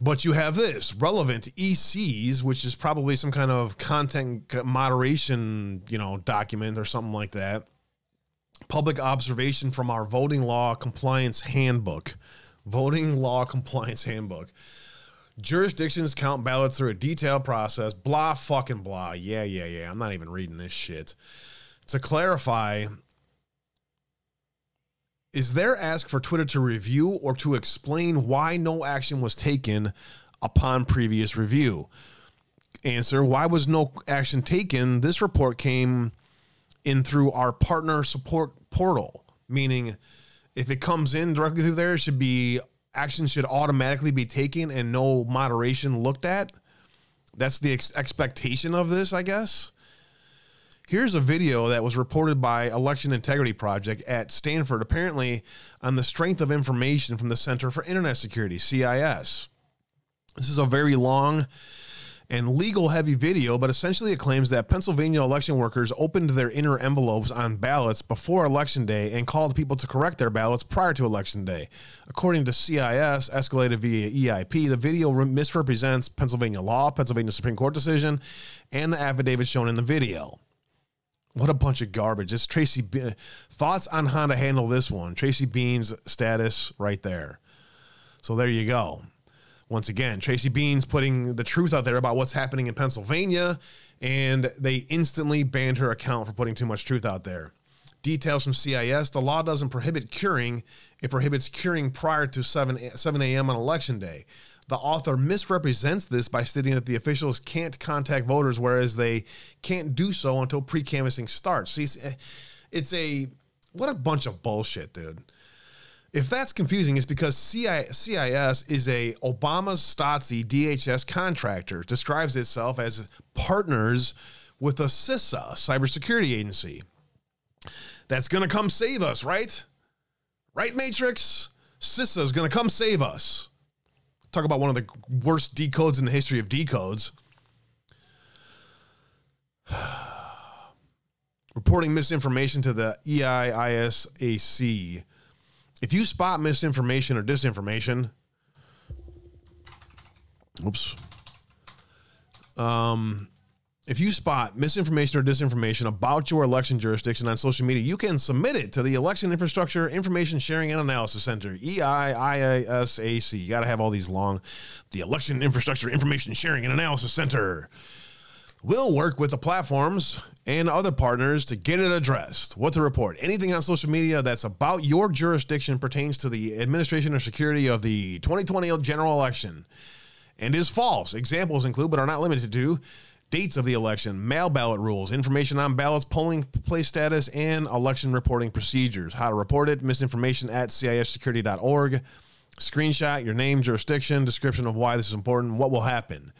But you have this relevant ECs, which is probably some kind of content moderation, you know, document or something like that. Public observation from our voting law compliance handbook. Voting law compliance handbook. Jurisdictions count ballots through a detailed process. Blah, fucking blah. Yeah, yeah, yeah. I'm not even reading this shit. To clarify, is there ask for Twitter to review or to explain why no action was taken upon previous review? Answer Why was no action taken? This report came in through our partner support portal, meaning if it comes in directly through there, it should be action should automatically be taken and no moderation looked at. That's the ex- expectation of this, I guess. Here's a video that was reported by Election Integrity Project at Stanford, apparently on the strength of information from the Center for Internet Security, CIS. This is a very long and legal heavy video, but essentially it claims that Pennsylvania election workers opened their inner envelopes on ballots before election day and called people to correct their ballots prior to election day. According to CIS, escalated via EIP, the video misrepresents Pennsylvania law, Pennsylvania Supreme Court decision, and the affidavit shown in the video. What a bunch of garbage. It's Tracy. Be- Thoughts on how to handle this one? Tracey Beanz status right there. So there you go. Once again, Tracey Beanz putting the truth out there about what's happening in Pennsylvania, and they instantly banned her account for putting too much truth out there. Details from CIS the law doesn't prohibit curing, it prohibits curing prior to 7, 7 a.m. on election day. The author misrepresents this by stating that the officials can't contact voters, whereas they can't do so until pre canvassing starts. See, eh, it's a what a bunch of bullshit, dude. If that's confusing, it's because CIS is a Obama Stasi DHS contractor, describes itself as partners with a CISA, cybersecurity agency. That's going to come save us, right? Right, Matrix? CISA is going to come save us. Talk about one of the worst decodes in the history of decodes. Reporting misinformation to the EIISAC if you spot misinformation or disinformation, oops. Um, if you spot misinformation or disinformation about your election jurisdiction on social media, you can submit it to the Election Infrastructure Information Sharing and Analysis Center, EIISAC. You got to have all these long. The Election Infrastructure Information Sharing and Analysis Center will work with the platforms and other partners to get it addressed. What to report? Anything on social media that's about your jurisdiction pertains to the administration or security of the 2020 general election and is false. Examples include, but are not limited to, dates of the election, mail ballot rules, information on ballots, polling place status, and election reporting procedures. How to report it, misinformation at cissecurity.org. Screenshot your name, jurisdiction, description of why this is important, what will happen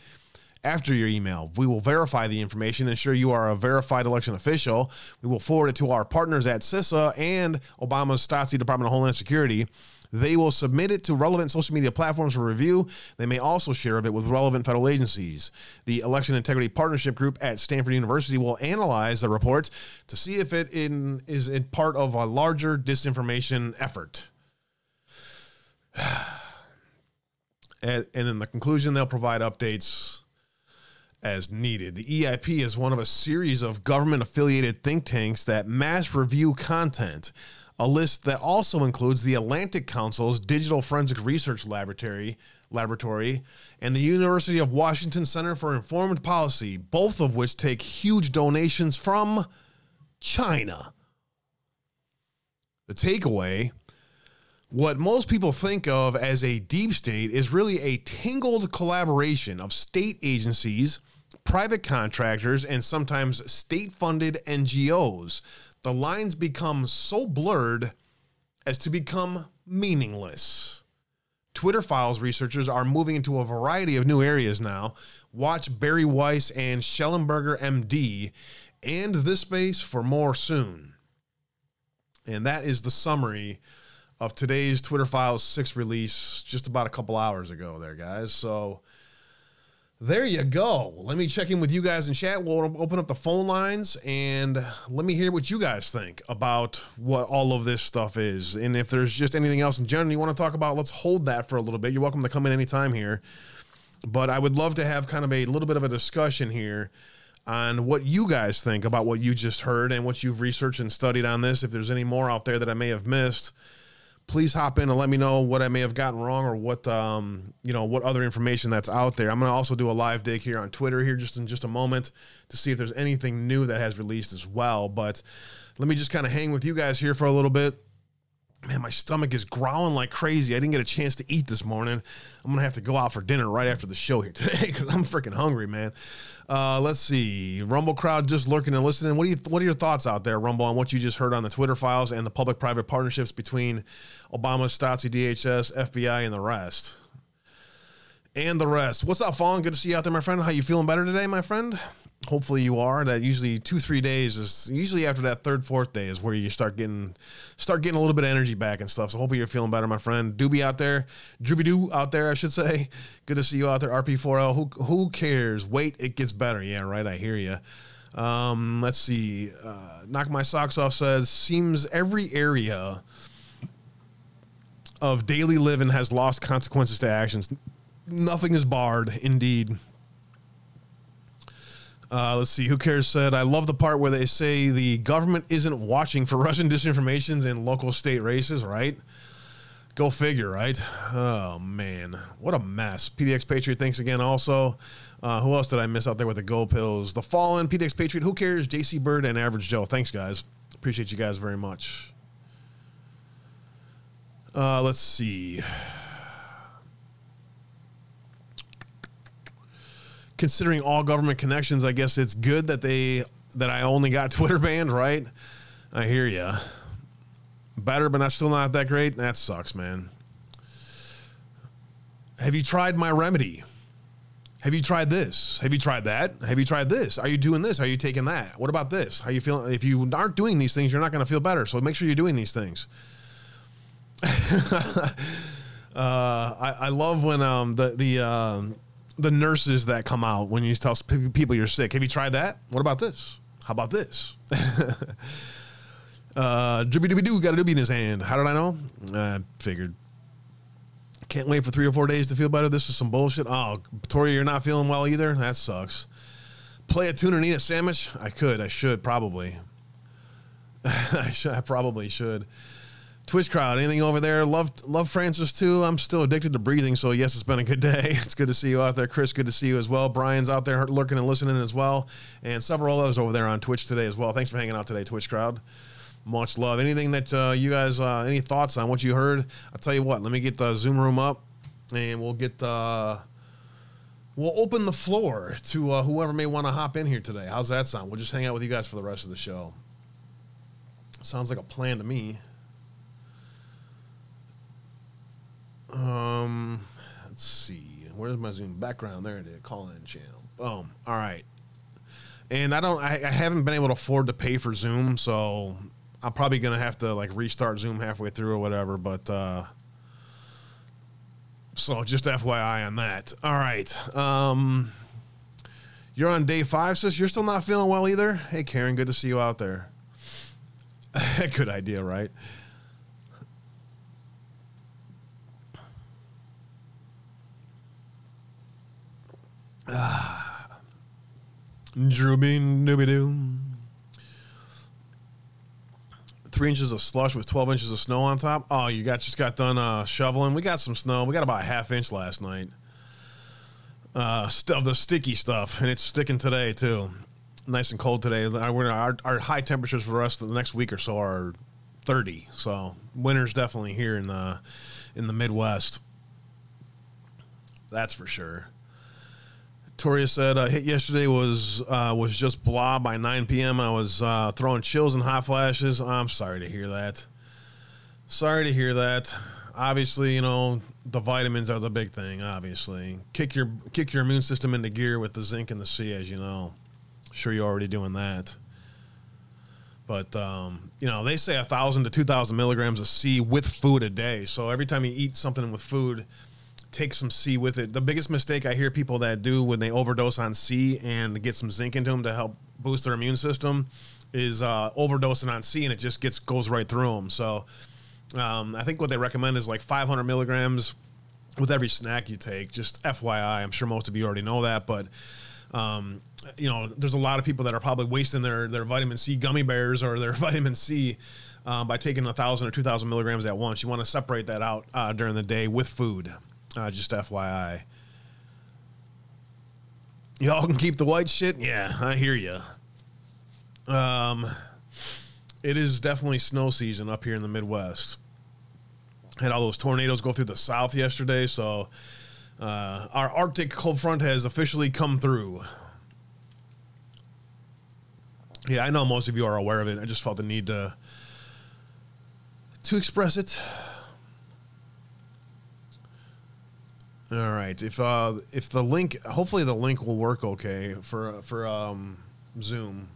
after your email. We will verify the information, ensure you are a verified election official. We will forward it to our partners at CISA and Obama's Stasi Department of Homeland Security. They will submit it to relevant social media platforms for review. They may also share of it with relevant federal agencies. The Election Integrity Partnership Group at Stanford University will analyze the report to see if it in, is in part of a larger disinformation effort. and, and in the conclusion, they'll provide updates as needed. The EIP is one of a series of government affiliated think tanks that mass review content, a list that also includes the Atlantic Council's Digital Forensic Research Laboratory, Laboratory and the University of Washington Center for Informed Policy, both of which take huge donations from China. The takeaway what most people think of as a deep state is really a tangled collaboration of state agencies private contractors, and sometimes state funded NGOs. The lines become so blurred as to become meaningless. Twitter files researchers are moving into a variety of new areas now. Watch Bari Weiss and Shellenberger MD and this space for more soon. And that is the summary of today's Twitter Files 6 release just about a couple hours ago, there, guys. So there you go. Let me check in with you guys in chat. We'll open up the phone lines and let me hear what you guys think about what all of this stuff is. And if there's just anything else in general you want to talk about, let's hold that for a little bit. You're welcome to come in anytime here. But I would love to have kind of a little bit of a discussion here on what you guys think about what you just heard and what you've researched and studied on this. If there's any more out there that I may have missed, please hop in and let me know what I may have gotten wrong or what um, you know what other information that's out there. I'm going to also do a live dig here on Twitter here just in just a moment to see if there's anything new that has released as well. But let me just kind of hang with you guys here for a little bit. Man, my stomach is growling like crazy. I didn't get a chance to eat this morning. I'm gonna have to go out for dinner right after the show here today because I'm freaking hungry, man. Uh, let's see. Rumble crowd just lurking and listening. What do you what are your thoughts out there, Rumble, on what you just heard on the Twitter files and the public-private partnerships between Obama, Stasi, DHS, FBI, and the rest? And the rest. What's up, Fawn? Good to see you out there, my friend. How you feeling better today, my friend? Hopefully you are. That usually two three days is usually after that third fourth day is where you start getting start getting a little bit of energy back and stuff. So hopefully you're feeling better, my friend. Doobie out there, Drooby Doo out there, I should say. Good to see you out there. RP4L. Who who cares? Wait, it gets better. Yeah, right. I hear you. Um, let's see. Uh, Knock my socks off says seems every area of daily living has lost consequences to actions. Nothing is barred, indeed. Uh, let's see. Who cares? Said I love the part where they say the government isn't watching for Russian disinformation in local state races. Right? Go figure. Right? Oh man, what a mess. PDX Patriot. Thanks again. Also, uh, who else did I miss out there with the gold pills? The Fallen, PDX Patriot. Who cares? JC Bird and Average Joe. Thanks, guys. Appreciate you guys very much. Uh, let's see. Considering all government connections, I guess it's good that they that I only got Twitter banned, right? I hear ya. Better, but not still not that great. That sucks, man. Have you tried my remedy? Have you tried this? Have you tried that? Have you tried this? Are you doing this? Are you taking that? What about this? How you feeling? If you aren't doing these things, you're not going to feel better. So make sure you're doing these things. uh, I, I, love when um, the the um, the nurses that come out when you tell people you're sick. Have you tried that? What about this? How about this? uh, Dribby Dibby Doo got a doobie in his hand. How did I know? I figured. Can't wait for three or four days to feel better. This is some bullshit. Oh, Tori, you're not feeling well either? That sucks. Play a tune and eat a sandwich? I could. I should, probably. I, should, I probably should. Twitch crowd, anything over there? Love love Francis too. I'm still addicted to breathing, so yes, it's been a good day. It's good to see you out there, Chris. Good to see you as well. Brian's out there lurking and listening as well, and several others over there on Twitch today as well. Thanks for hanging out today, Twitch crowd. Much love. Anything that uh, you guys, uh, any thoughts on what you heard? I'll tell you what. Let me get the Zoom room up, and we'll get uh, we'll open the floor to uh, whoever may want to hop in here today. How's that sound? We'll just hang out with you guys for the rest of the show. Sounds like a plan to me. Um, let's see. Where's my Zoom background? There it is. Call in channel. Boom. All right. And I don't. I, I haven't been able to afford to pay for Zoom, so I'm probably gonna have to like restart Zoom halfway through or whatever. But uh, so just FYI on that. All right. Um, you're on day five, sis. You're still not feeling well either. Hey, Karen. Good to see you out there. Good idea, right? Ah. Dooby doo. Three inches of slush with 12 inches of snow on top. Oh, you got just got done uh, shoveling. We got some snow. We got about a half inch last night. Uh, of the sticky stuff, and it's sticking today too. Nice and cold today. Our, our, our high temperatures for us the next week or so are 30. So winter's definitely here in the in the Midwest. That's for sure. Toria said, uh, "Hit yesterday was uh, was just blah. By 9 p.m., I was uh, throwing chills and hot flashes. I'm sorry to hear that. Sorry to hear that. Obviously, you know the vitamins are the big thing. Obviously, kick your kick your immune system into gear with the zinc and the C, as you know. Sure, you're already doing that. But um, you know they say a thousand to two thousand milligrams of C with food a day. So every time you eat something with food." Take some C with it. The biggest mistake I hear people that do when they overdose on C and get some zinc into them to help boost their immune system is uh, overdosing on C and it just gets goes right through them. So um, I think what they recommend is like 500 milligrams with every snack you take. Just FYI, I'm sure most of you already know that, but um, you know, there's a lot of people that are probably wasting their their vitamin C gummy bears or their vitamin C. Um, by taking a thousand or two thousand milligrams at once, you want to separate that out uh, during the day with food. Uh, just FYI. Y'all can keep the white shit? Yeah, I hear you. Um, it is definitely snow season up here in the Midwest. Had all those tornadoes go through the south yesterday, so uh, our Arctic cold front has officially come through. Yeah, I know most of you are aware of it. I just felt the need to to express it. All right. If uh if the link, hopefully the link will work okay for for um Zoom.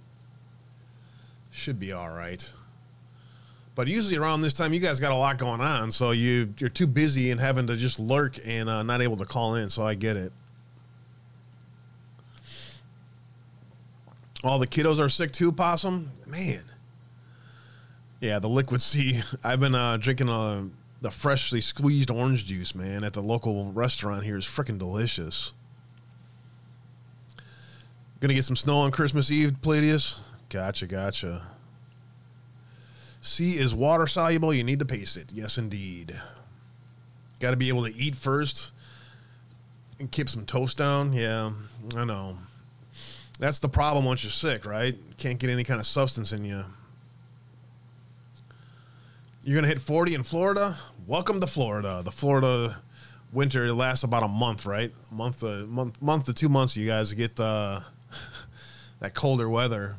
Should be all right. But usually around this time, you guys got a lot going on, so you you're too busy and having to just lurk and uh, not able to call in. So I get it. All the kiddos are sick too, possum. Man. Yeah, the liquid C. I've been uh, drinking uh, the freshly squeezed orange juice, man, at the local restaurant here is freaking delicious. Gonna get some snow on Christmas Eve, Palladius. Gotcha, gotcha. C is water soluble. You need to pace it. Yes, indeed. Got to be able to eat first and keep some toast down. Yeah, I know. That's the problem once you're sick, right? Can't get any kind of substance in you. You're gonna hit 40 in Florida. Welcome to Florida. The Florida winter lasts about a month, right? A month, a month, month to two months. You guys get uh, that colder weather.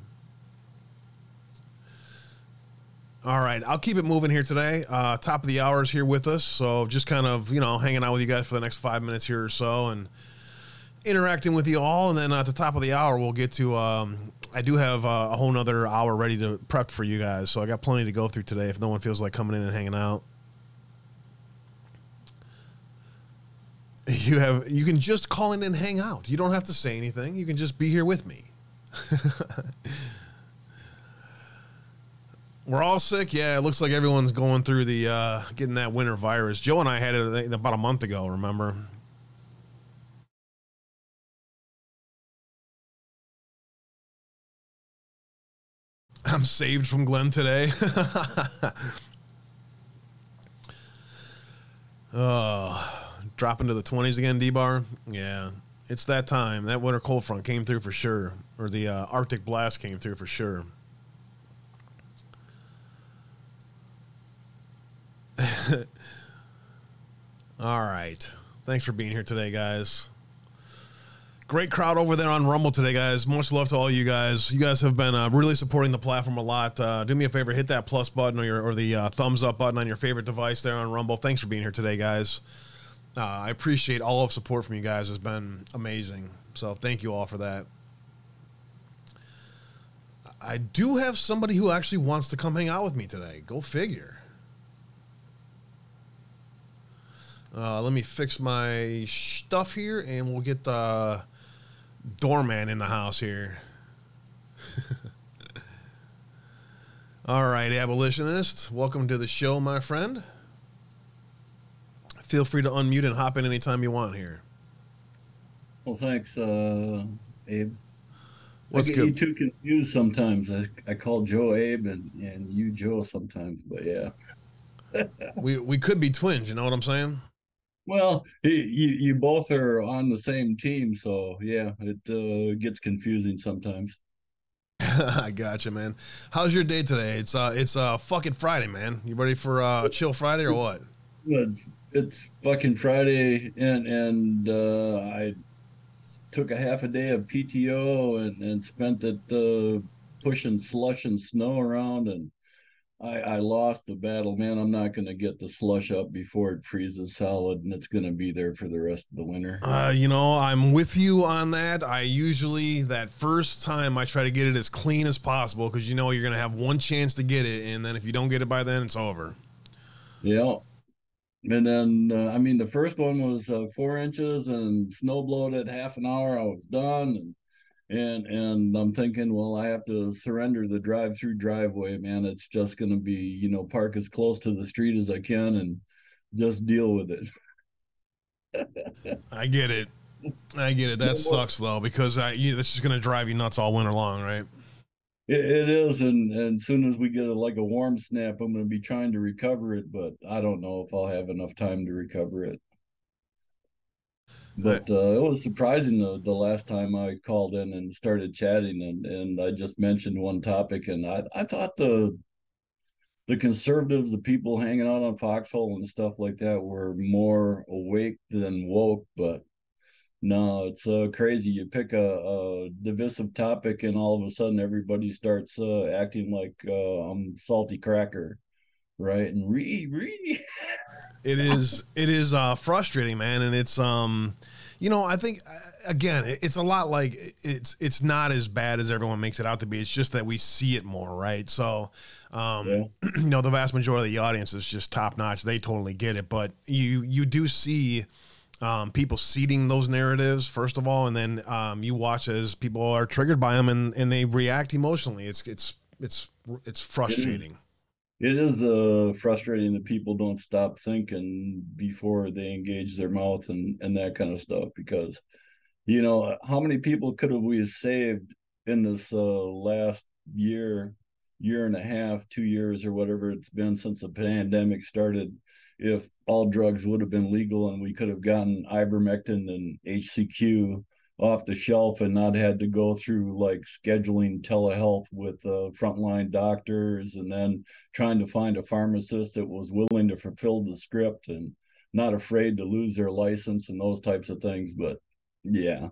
All right, I'll keep it moving here today. Uh, top of the hour is here with us, so just kind of you know hanging out with you guys for the next five minutes here or so, and interacting with you all. And then at the top of the hour, we'll get to. Um, I do have uh, a whole nother hour ready to prep for you guys, so I got plenty to go through today. If no one feels like coming in and hanging out, you have you can just call in and hang out. You don't have to say anything. You can just be here with me. We're all sick. Yeah, it looks like everyone's going through the uh, getting that winter virus. Joe and I had it about a month ago. Remember? I'm saved from Glenn today. oh, dropping to the 20s again, D bar. Yeah, it's that time. That winter cold front came through for sure, or the uh, Arctic blast came through for sure. All right. Thanks for being here today, guys. Great crowd over there on Rumble today, guys. Much love to all you guys. You guys have been uh, really supporting the platform a lot. Uh, do me a favor, hit that plus button or, your, or the uh, thumbs up button on your favorite device there on Rumble. Thanks for being here today, guys. Uh, I appreciate all of support from you guys. It's been amazing. So thank you all for that. I do have somebody who actually wants to come hang out with me today. Go figure. Uh, let me fix my stuff here, and we'll get the doorman in the house here. All right, abolitionist, welcome to the show, my friend. Feel free to unmute and hop in anytime you want here. Well, thanks, uh, Abe. What's I get good? you too confused sometimes. I, I call Joe Abe and, and you Joe sometimes, but yeah. We we could be twins. You know what I'm saying? Well, you you both are on the same team, so yeah, it uh, gets confusing sometimes. I gotcha, man. How's your day today? It's uh it's uh fucking Friday, man. You ready for uh chill Friday or what? It's it's fucking Friday, and and uh, I took a half a day of PTO and and spent it uh, pushing slush and snow around, and I I lost the battle, man. I'm not gonna get the slush up before it freezes solid, and it's gonna be there for the rest of the winter. Uh, you know, I'm with you on that. I usually that first time I try to get it as clean as possible because you know you're gonna have one chance to get it, and then if you don't get it by then, it's over. Yeah. And then, uh, I mean, the first one was uh, four inches and snow blowed at half an hour. I was done, and and and I'm thinking, well, I have to surrender the drive-through driveway, man. It's just going to be, you know, park as close to the street as I can and just deal with it. I get it. I get it. That sucks though because I you, that's just gonna drive you nuts all winter long, right? It, it is, and and soon as we get a, like a warm snap, I'm going to be trying to recover it, but I don't know if I'll have enough time to recover it. But uh, it was surprising the, the last time I called in and started chatting, and, and I just mentioned one topic, and I, I thought the the conservatives, the people hanging out on Foxhole and stuff like that, were more awake than woke. But no, it's uh, crazy. You pick a, a divisive topic, and all of a sudden, everybody starts uh, acting like uh, I'm salty cracker. Right? And read, read. it is it is uh, frustrating, man, and it's um, you know, I think uh, again, it's a lot like it's it's not as bad as everyone makes it out to be. It's just that we see it more, right? So, um, yeah. you know, the vast majority of the audience is just top notch. They totally get it, but you you do see um, people seeding those narratives first of all, and then um, you watch as people are triggered by them and, and they react emotionally. It's it's it's it's frustrating. It is, uh, frustrating that people don't stop thinking before they engage their mouth and and that kind of stuff because you know how many people could have we saved in this uh, last year year and a half two years or whatever it's been since the pandemic started if all drugs would have been legal and we could have gotten ivermectin and HCQ off the shelf and not had to go through like scheduling telehealth with uh, frontline doctors and then trying to find a pharmacist that was willing to fulfill the script and not afraid to lose their license and those types of things. But yeah,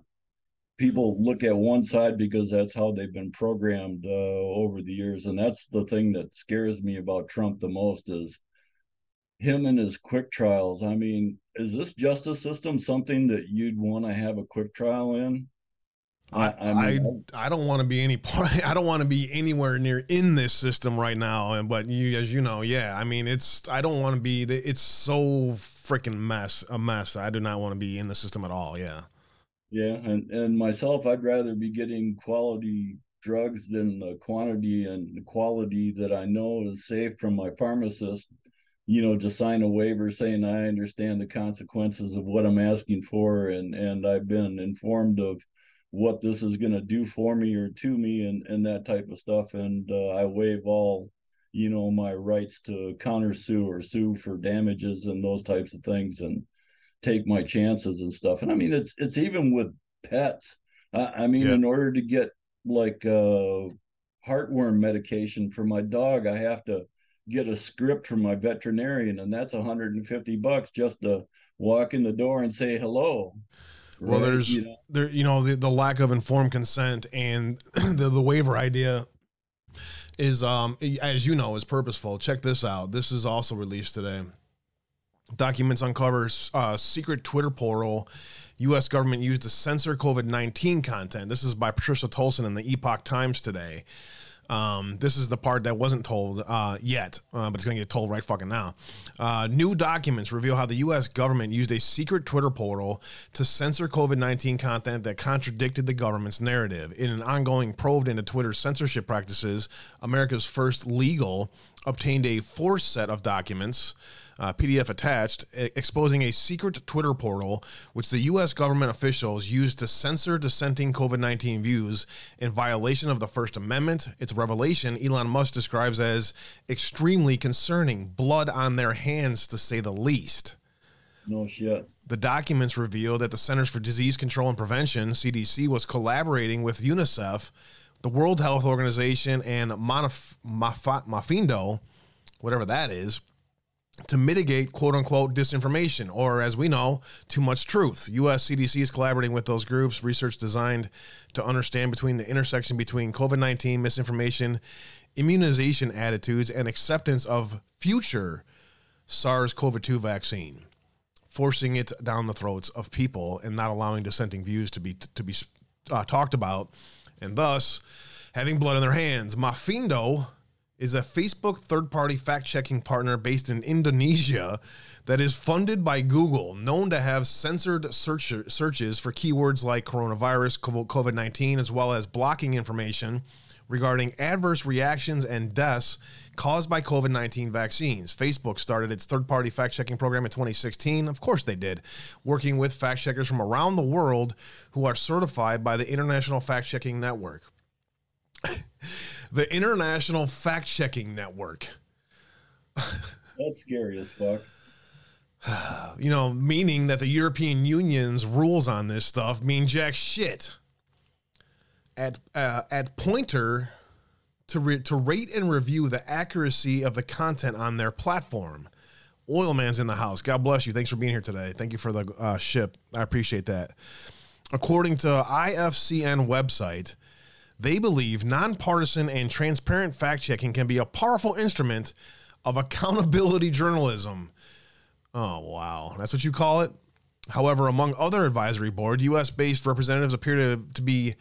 people look at one side because that's how they've been programmed uh, over the years. And that's the thing that scares me about Trump the most is him and his quick trials. I mean, is this justice system something that you'd want to have a quick trial in? I I, mean, I, I, don't want to be any part. I don't want to be anywhere near in this system right now. And but you, as you know, yeah. I mean, it's. I don't want to be. It's so freaking mess. A mess. I do not want to be in the system at all. Yeah. Yeah, and and myself, I'd rather be getting quality drugs than the quantity and the quality that I know is safe from my pharmacist you know, to sign a waiver saying I understand the consequences of what I'm asking for, and and I've been informed of what this is going to do for me or to me, and and that type of stuff, and uh, I waive all, you know, my rights to counter sue or sue for damages and those types of things, and take my chances and stuff. And I mean, it's it's even with pets. I, I mean, yeah. in order to get like uh, heartworm medication for my dog, I have to get a script from my veterinarian and that's 150 bucks just to walk in the door and say hello well right? there's you know? there you know the, the lack of informed consent and the, the waiver idea is um as you know is purposeful check this out this is also released today documents uncovers uh, secret twitter portal U.S. government used to censor COVID 19 content. This is by Patricia Tolson in the Epoch Times today. Um, this is the part that wasn't told uh, yet, uh, but it's going to get told right fucking now. Uh, new documents reveal how the U.S. government used a secret Twitter portal to censor COVID 19 content that contradicted the government's narrative. In an ongoing probe into Twitter's censorship practices, America's first legal obtained a fourth set of documents uh, PDF attached, exposing a secret Twitter portal which the U.S. government officials used to censor dissenting COVID 19 views in violation of the First Amendment. Its revelation, Elon Musk describes as extremely concerning, blood on their hands to say the least. No shit. The documents reveal that the Centers for Disease Control and Prevention, CDC, was collaborating with UNICEF, the World Health Organization, and Monaf- Mafindo, whatever that is, to mitigate quote unquote disinformation, or as we know, too much truth. US CDC is collaborating with those groups, research designed to understand between the intersection between COVID 19 misinformation, immunization attitudes, and acceptance of future SARS CoV 2 vaccine, forcing it down the throats of people and not allowing dissenting views to be, to be uh, talked about, and thus having blood on their hands. Mafindo is a Facebook third party fact checking partner based in Indonesia that is funded by Google, known to have censored search- searches for keywords like coronavirus, COVID 19, as well as blocking information regarding adverse reactions and deaths caused by COVID 19 vaccines. Facebook started its third party fact checking program in 2016. Of course, they did, working with fact checkers from around the world who are certified by the International Fact Checking Network. The International Fact Checking Network. That's scary as fuck. You know, meaning that the European Union's rules on this stuff mean jack shit. At uh, at Poynter to re- to rate and review the accuracy of the content on their platform. Oilman's in the house. God bless you. Thanks for being here today. Thank you for the uh, ship. I appreciate that. According to IFCN website, they believe nonpartisan and transparent fact checking can be a powerful instrument of accountability journalism. Oh, wow. That's what you call it? However, among other advisory board, U.S. based representatives appear to, to be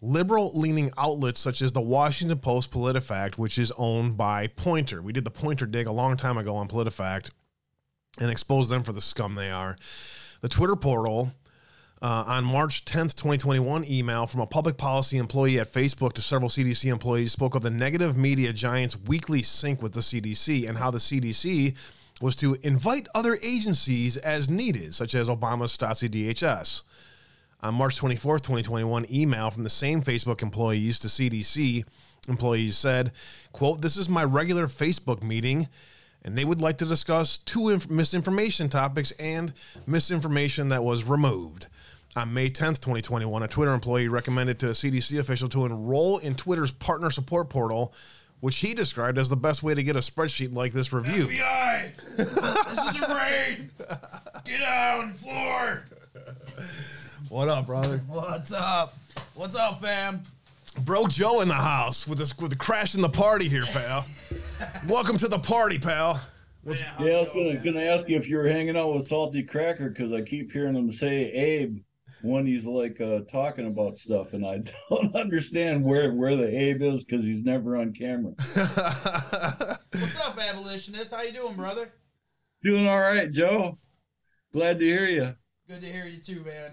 liberal leaning outlets such as the Washington Post PolitiFact, which is owned by Poynter. We did the Poynter dig a long time ago on PolitiFact and exposed them for the scum they are. The Twitter portal. Uh, on March 10th, 2021, email from a public policy employee at Facebook to several CDC employees spoke of the negative media giant's weekly sync with the CDC and how the CDC was to invite other agencies as needed, such as Obama's Stasi DHS. On March 24th, 2021, email from the same Facebook employees to CDC employees said, quote, this is my regular Facebook meeting and they would like to discuss two inf- misinformation topics and misinformation that was removed. On May 10th, 2021, a Twitter employee recommended to a CDC official to enroll in Twitter's partner support portal, which he described as the best way to get a spreadsheet like this review. FBI, this is a raid. Get down, floor. What up, brother? What's up? What's up, fam? Bro Joe in the house with this with the crash in the party here, pal. Welcome to the party, pal. Man, how's Yeah, I it was going, gonna, gonna ask you if you were hanging out with Salty Cracker because I keep hearing him say Abe when he's like uh, talking about stuff, and I don't understand where where the Abe is because he's never on camera. What's up, abolitionist? How you doing, brother? Doing all right, Joe. Glad to hear you. Good to hear you too, man.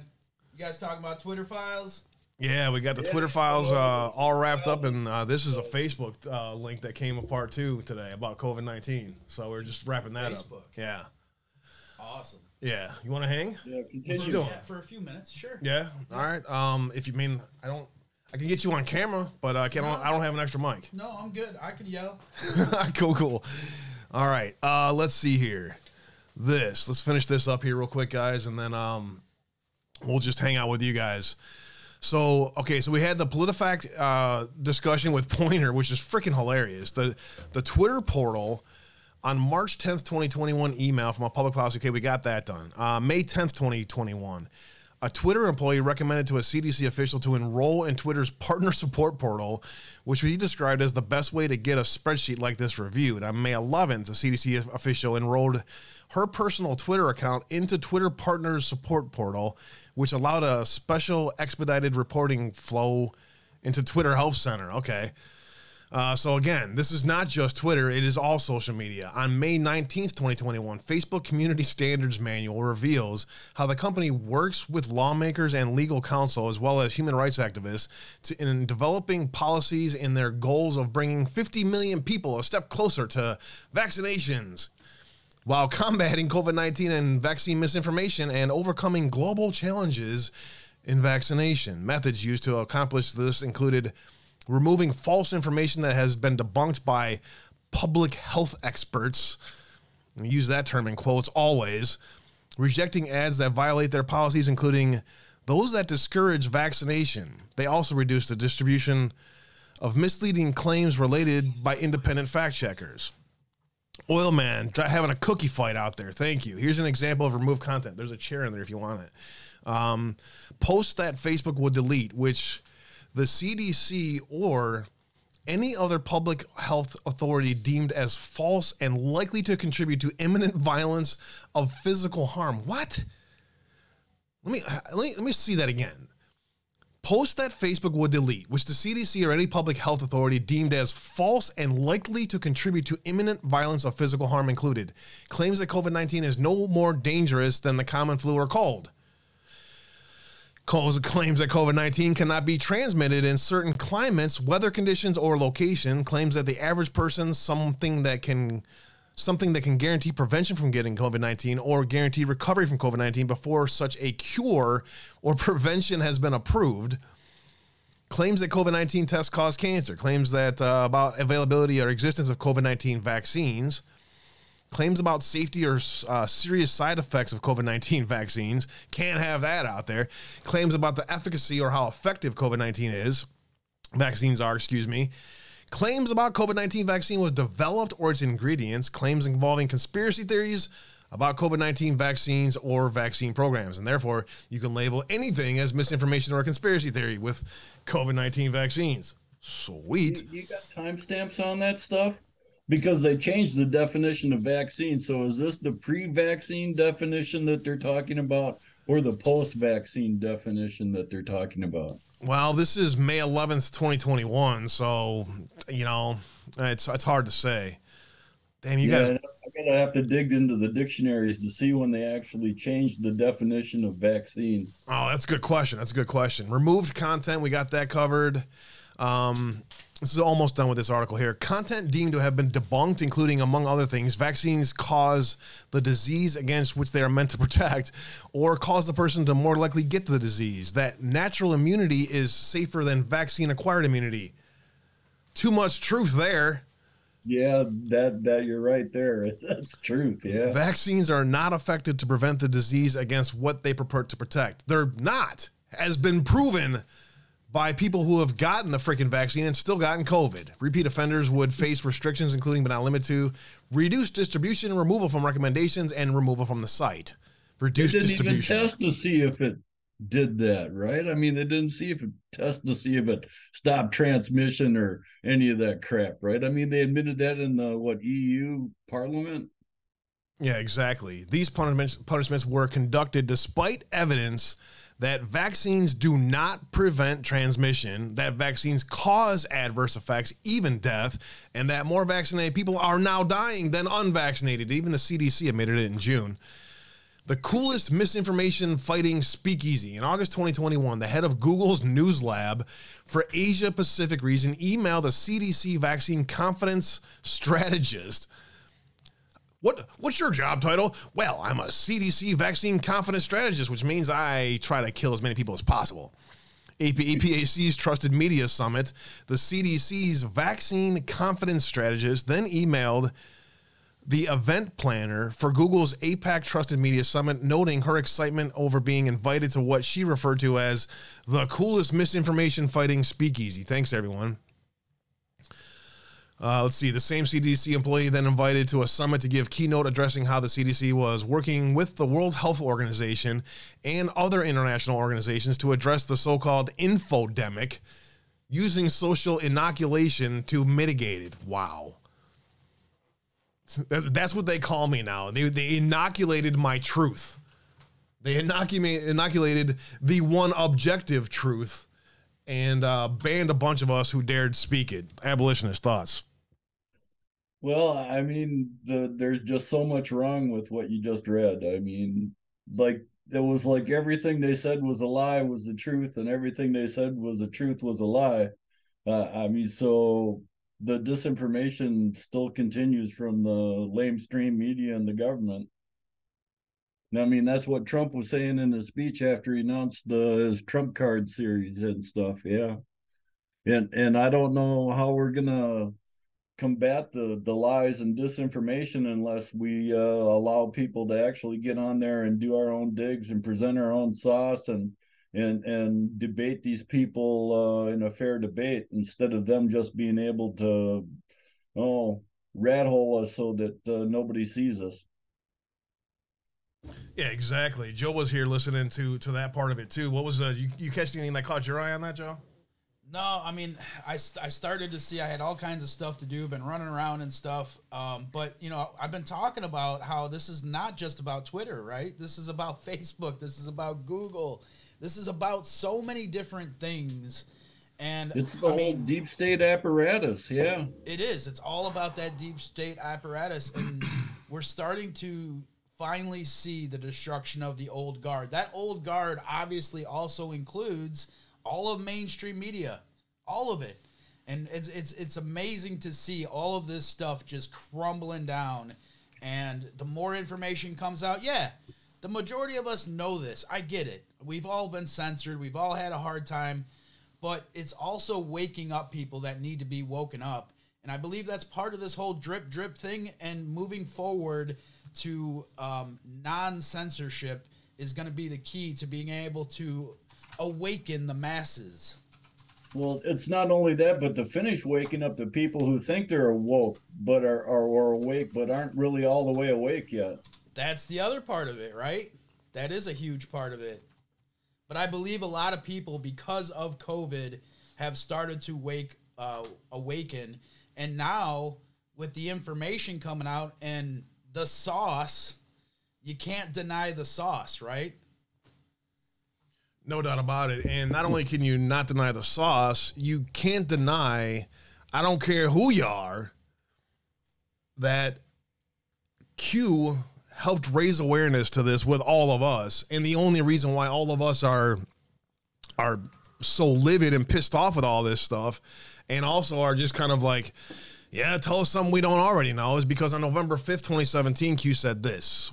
You guys talking about Twitter files? yeah, we got the Twitter files uh, all wrapped up, and uh, this is a Facebook uh, link that came apart too today about COVID nineteen. So we're just wrapping that Facebook. up. Yeah, Awesome. Yeah. You want to hang? Yeah, What you continue. doing? Yeah, for a few minutes, sure. Yeah. All right. Um, if you mean I don't, I can get you on camera, but I can't. I don't have an extra mic. No, I'm good. I can yell. cool, cool. All right. Uh, let's see here. This. Let's finish this up here real quick, guys, and then um, we'll just hang out with you guys. So, okay, so we had the PolitiFact uh, discussion with Poynter, which is freaking hilarious. The the Twitter portal on March 10th, 2021, email from a public policy. Okay, we got that done. Uh, May 10th, 2021, a Twitter employee recommended to a CDC official to enroll in Twitter's partner support portal, which he described as the best way to get a spreadsheet like this reviewed. On May 11th, the CDC official enrolled her personal Twitter account into Twitter Partners Support Portal, which allowed a special expedited reporting flow into Twitter Help Center. Okay. Uh, so again, this is not just Twitter; it is all social media. On May nineteenth, twenty twenty one, Facebook Community Standards Manual reveals how the company works with lawmakers and legal counsel, as well as human rights activists, to, in developing policies in their goals of bringing fifty million people a step closer to vaccinations, while combating COVID nineteen and vaccine misinformation and overcoming global challenges in vaccination. Methods used to accomplish this included removing false information that has been debunked by public health experts. I use that term in quotes always. Rejecting ads that violate their policies, including those that discourage vaccination. They also reduce the distribution of misleading claims related by independent fact checkers. Oil man having a cookie fight out there. Thank you. Here's an example of removed content. There's a chair in there if you want it. Um, posts that Facebook would delete, which the CDC or any other public health authority deemed as false and likely to contribute to imminent violence of physical harm. What? Let me uh, let me let me see that again. Post that Facebook would delete, which the CDC or any public health authority deemed as false and likely to contribute to imminent violence of physical harm included. Claims that COVID 19 is no more dangerous than the common flu or cold. Calls claims that COVID 19 cannot be transmitted in certain climates, weather conditions, or location. Claims that the average person something that can something that can guarantee prevention from getting COVID 19 or guarantee recovery from COVID 19 before such a cure or prevention has been approved. Claims that COVID 19 tests cause cancer. Claims that uh, about availability or existence of COVID 19 vaccines. Claims about safety or uh, serious side effects of COVID 19 vaccines. Can't have that out there. Claims about the efficacy or how effective COVID 19 is. Vaccines are, excuse me. Claims about COVID 19 vaccine was developed or its ingredients. Claims involving conspiracy theories about COVID 19 vaccines or vaccine programs. And therefore, you can label anything as misinformation or conspiracy theory with COVID 19 vaccines. Sweet. You, you got timestamps on that stuff? Because they changed the definition of vaccine. So is this the pre-vaccine definition that they're talking about, or the post-vaccine definition that they're talking about? Well, this is May 11th, 2021. So, you know, it's it's hard to say. Damn, you yeah, guys. I'm gonna have to dig into the dictionaries to see when they actually changed the definition of vaccine. Oh, that's a good question. That's a good question. Removed content, we got that covered. Um, this is almost done with this article here. Content deemed to have been debunked, including, among other things, vaccines cause the disease against which they are meant to protect, or cause the person to more likely get the disease. That natural immunity is safer than vaccine acquired immunity. Too much truth there. Yeah, that that you're right there. That's truth. Yeah. Vaccines are not effective to prevent the disease against what they purport to protect. They're not, has been proven by people who have gotten the freaking vaccine and still gotten COVID. Repeat offenders would face restrictions, including but not limited to reduced distribution, removal from recommendations, and removal from the site. Reduced They didn't distribution. even test to see if it did that, right? I mean, they didn't see if it test to see if it stopped transmission or any of that crap, right? I mean, they admitted that in the what EU Parliament. Yeah, exactly. These punishments, punishments were conducted despite evidence that vaccines do not prevent transmission, that vaccines cause adverse effects, even death, and that more vaccinated people are now dying than unvaccinated. Even the CDC admitted it in June. The coolest misinformation fighting speakeasy. In August 2021, the head of Google's News Lab for Asia Pacific region emailed a CDC vaccine confidence strategist what what's your job title? Well, I'm a CDC vaccine confidence strategist, which means I try to kill as many people as possible. AP, APAC's Trusted Media Summit, the CDC's vaccine confidence strategist then emailed the event planner for Google's APAC Trusted Media Summit, noting her excitement over being invited to what she referred to as the coolest misinformation fighting speakeasy. Thanks, everyone. Uh, let's see. The same CDC employee then invited to a summit to give keynote addressing how the CDC was working with the World Health Organization and other international organizations to address the so-called infodemic, using social inoculation to mitigate it. Wow. That's, that's what they call me now. They, they inoculated my truth. They inoculate, inoculated the one objective truth and uh, banned a bunch of us who dared speak it. Abolitionist thoughts. Well, I mean, the, there's just so much wrong with what you just read. I mean, like it was like everything they said was a lie was the truth, and everything they said was the truth was a lie. Uh, I mean, so the disinformation still continues from the lamestream media and the government. I mean, that's what Trump was saying in his speech after he announced the his Trump card series and stuff. Yeah, and and I don't know how we're gonna combat the the lies and disinformation unless we uh, allow people to actually get on there and do our own digs and present our own sauce and and and debate these people uh, in a fair debate instead of them just being able to oh rat hole us so that uh, nobody sees us. Yeah, exactly. Joe was here listening to to that part of it too. What was uh, you you catch anything that caught your eye on that, Joe? No, I mean, I, I started to see I had all kinds of stuff to do, been running around and stuff. Um, but, you know, I've been talking about how this is not just about Twitter, right? This is about Facebook. This is about Google. This is about so many different things. And It's the I whole mean, deep state apparatus. Yeah. it is. It's all about that deep state apparatus. And we're starting to finally see the destruction of the old guard. That old guard obviously also includes all of mainstream media, all of it. And it's it's it's amazing to see all of this stuff just crumbling down. And the more information comes out, yeah, the majority of us know this. I get it. We've all been censored. We've all had a hard time. But it's also waking up people that need to be woken up. And I believe that's part of this whole drip drip thing. And moving forward to um, non censorship is going to be the key to being able to awaken the masses. Well, it's not only that, but to finish waking up the people who think they're awoke, but are, are, are awake, but aren't really all the way awake yet. That's the other part of it, right? That is a huge part of it. But I believe a lot of people, because of COVID, have started to wake, uh, awaken, and now with the information coming out and the sauce, you can't deny the sauce, right? No doubt about it. And not only can you not deny the sauce, you can't deny, I don't care who you are, that Q helped raise awareness to this with all of us. And the only reason why all of us are are so livid and pissed off with all this stuff and also are just kind of like, yeah, tell us something we don't already know is because on November 5th, 2017, Q said this.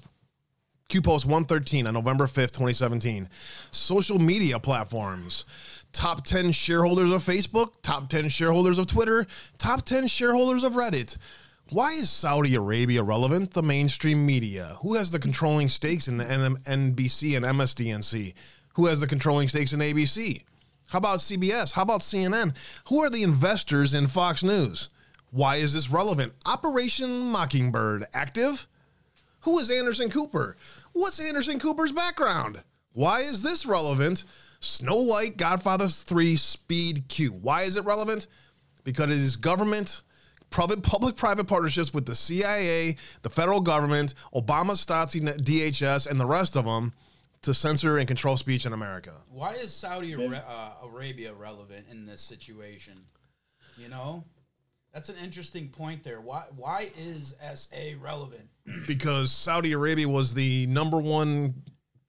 Q Post 113 on November 5th, 2017. Social media platforms. Top 10 shareholders of Facebook, top 10 shareholders of Twitter, top 10 shareholders of Reddit. Why is Saudi Arabia relevant? The mainstream media. Who has the controlling stakes in the NBC and MSDNC? Who has the controlling stakes in ABC? How about CBS? How about CNN? Who are the investors in Fox News? Why is this relevant? Operation Mockingbird active? Who is Anderson Cooper? What's Anderson Cooper's background? Why is this relevant? Snow White, Godfather 3, Speed Q. Why is it relevant? Because it is government, public private partnerships with the CIA, the federal government, Obama, Stasi, DHS, and the rest of them to censor and control speech in America. Why is Saudi Ara- uh, Arabia relevant in this situation? You know, that's an interesting point there. Why why is SA relevant? Because Saudi Arabia was the number one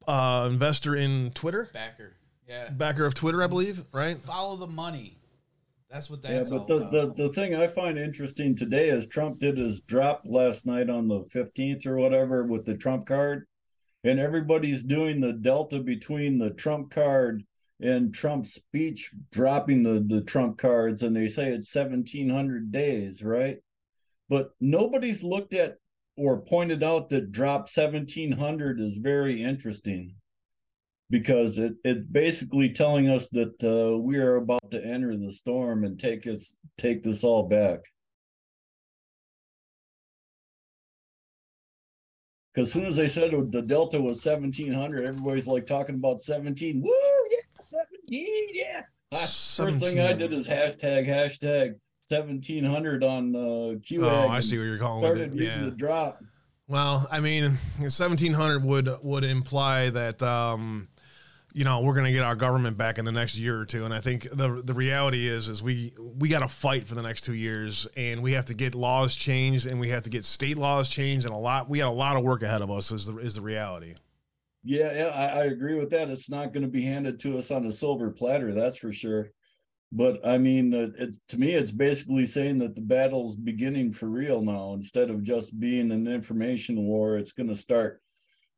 uh, investor in Twitter, Backer, yeah. backer of Twitter, I believe, right? Follow the money. That's what Yeah, that's but all the, about. the, the thing I find interesting today is Trump did his drop last night on the 15th or whatever with the Trump card. And everybody's doing the delta between the Trump card and Trump's speech dropping the, the Trump cards. And they say it's 1700 days, right? But nobody's looked at or pointed out that drop 1700 is very interesting because it it's basically telling us that uh, we are about to enter the storm and take us take this all back. Because as soon as they said the delta was seventeen hundred, everybody's like talking about seventeen. Woo, yeah, seventeen, yeah. I- First thing I did is hashtag hashtag seventeen hundred on uh, Q. Oh, I see what you're going with Started it. reading Yeah. the drop. Well, I mean, 1700 would would imply that um, you know we're going to get our government back in the next year or two, and I think the the reality is is we we got to fight for the next two years, and we have to get laws changed, and we have to get state laws changed, and a lot we got a lot of work ahead of us. Is the is the reality? Yeah, yeah, I, I agree with that. It's not going to be handed to us on a silver platter, that's for sure. But I mean, uh, it, to me, it's basically saying that the battle's beginning for real now. Instead of just being an information war, it's going to start.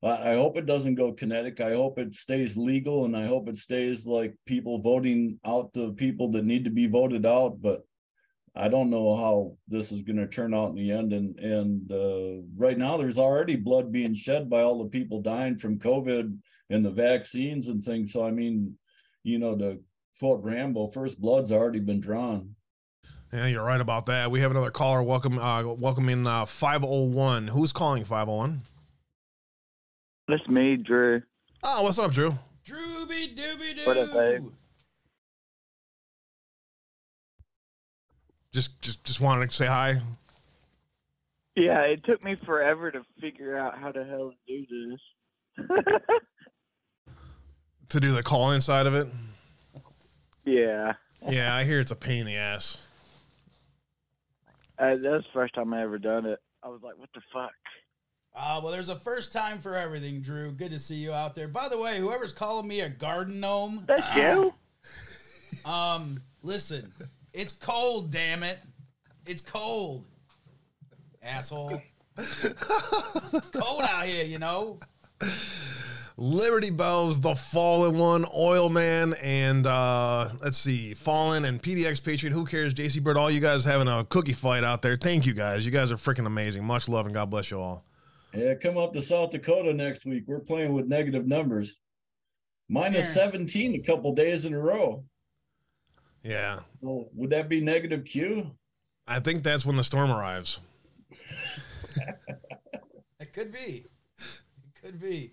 I, I hope it doesn't go kinetic. I hope it stays legal, and I hope it stays like people voting out the people that need to be voted out. But I don't know how this is going to turn out in the end. And and uh, right now, there's already blood being shed by all the people dying from COVID and the vaccines and things. So I mean, you know, the quote Rambo, first blood's already been drawn. Yeah, you're right about that. We have another caller. Welcome, uh, welcome in uh, 501. Who's calling 501? That's me, Drew. Oh, what's up, Drew? Drooby dooby doo. What up, babe? Just just just wanted to say hi. Yeah, it took me forever to figure out how the hell to do this. To do the call inside of it. yeah, Yeah, I hear it's a pain in the ass. uh, that was the first time I ever done it. I was like, "What the fuck?" Uh, well, there's a first time for everything, Drew. Good to see you out there. By the way, whoever's calling me a garden gnome, That's you. um, listen, it's cold, damn it. It's cold. Asshole. it's cold out here, you know? Liberty Bells, The Fallen One, Oil Man, and uh, let's see, Fallen and PDX Patriot. Who cares? JC Bird, all you guys having a cookie fight out there. Thank you guys. You guys are freaking amazing. Much love and God bless you all. Yeah, come up to South Dakota next week. We're playing with negative numbers. Minus Yeah. 17 a couple days in a row. Yeah, So would that be negative Q? I think that's when the storm arrives. It could be. It could be.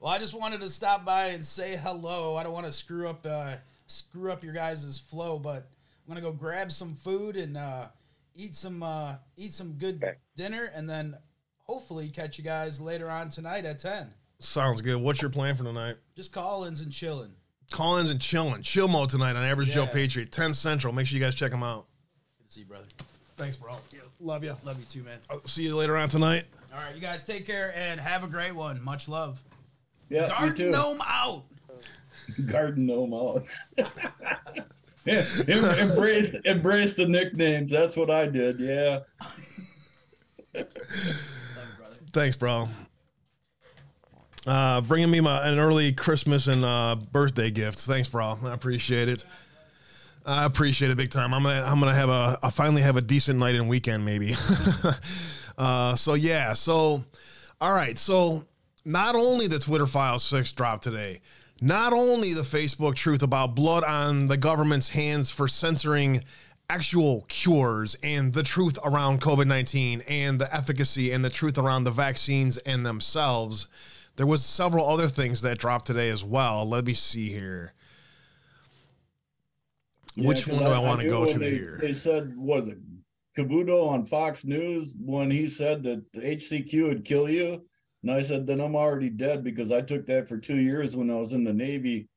Well, I just wanted to stop by and say hello. I don't want to screw up uh, screw up your guys' flow, but I'm gonna go grab some food and uh, eat some uh, eat some good Okay. dinner, and then hopefully catch you guys later on tonight at ten. Sounds good. What's your plan for tonight? Just call-ins and chilling. Collins and chilling. Chill mode tonight on Average Joe Yeah. Patriot, 10 Central. Make sure you guys check them out. Good to see you, brother. Thanks, bro. love you. Love you too, man. I'll see you later on tonight. All right, you guys take care and have a great one. Much love. Yeah, you Garden too. gnome out. Garden gnome out. Yeah, em- embrace, embrace the nicknames. That's what I did. Yeah. Thanks, bro. Uh, bringing me my, an early Christmas and uh, birthday gift. Thanks, bro. I appreciate it. I appreciate it big time. I'm gonna I'm gonna have a I finally have a decent night and weekend maybe. uh, so yeah. So all right. So not only the Twitter File Six dropped today, not only the Facebook truth about blood on the government's hands for censoring actual cures and the truth around COVID 19 and the efficacy and the truth around the vaccines and themselves. There was several other things that dropped today as well. Let me see here. Which one do I, want to go to they, here? They said, was it Cavuto on Fox News when he said that the HCQ would kill you? And I said, then I'm already dead because I took that for two years when I was in the Navy,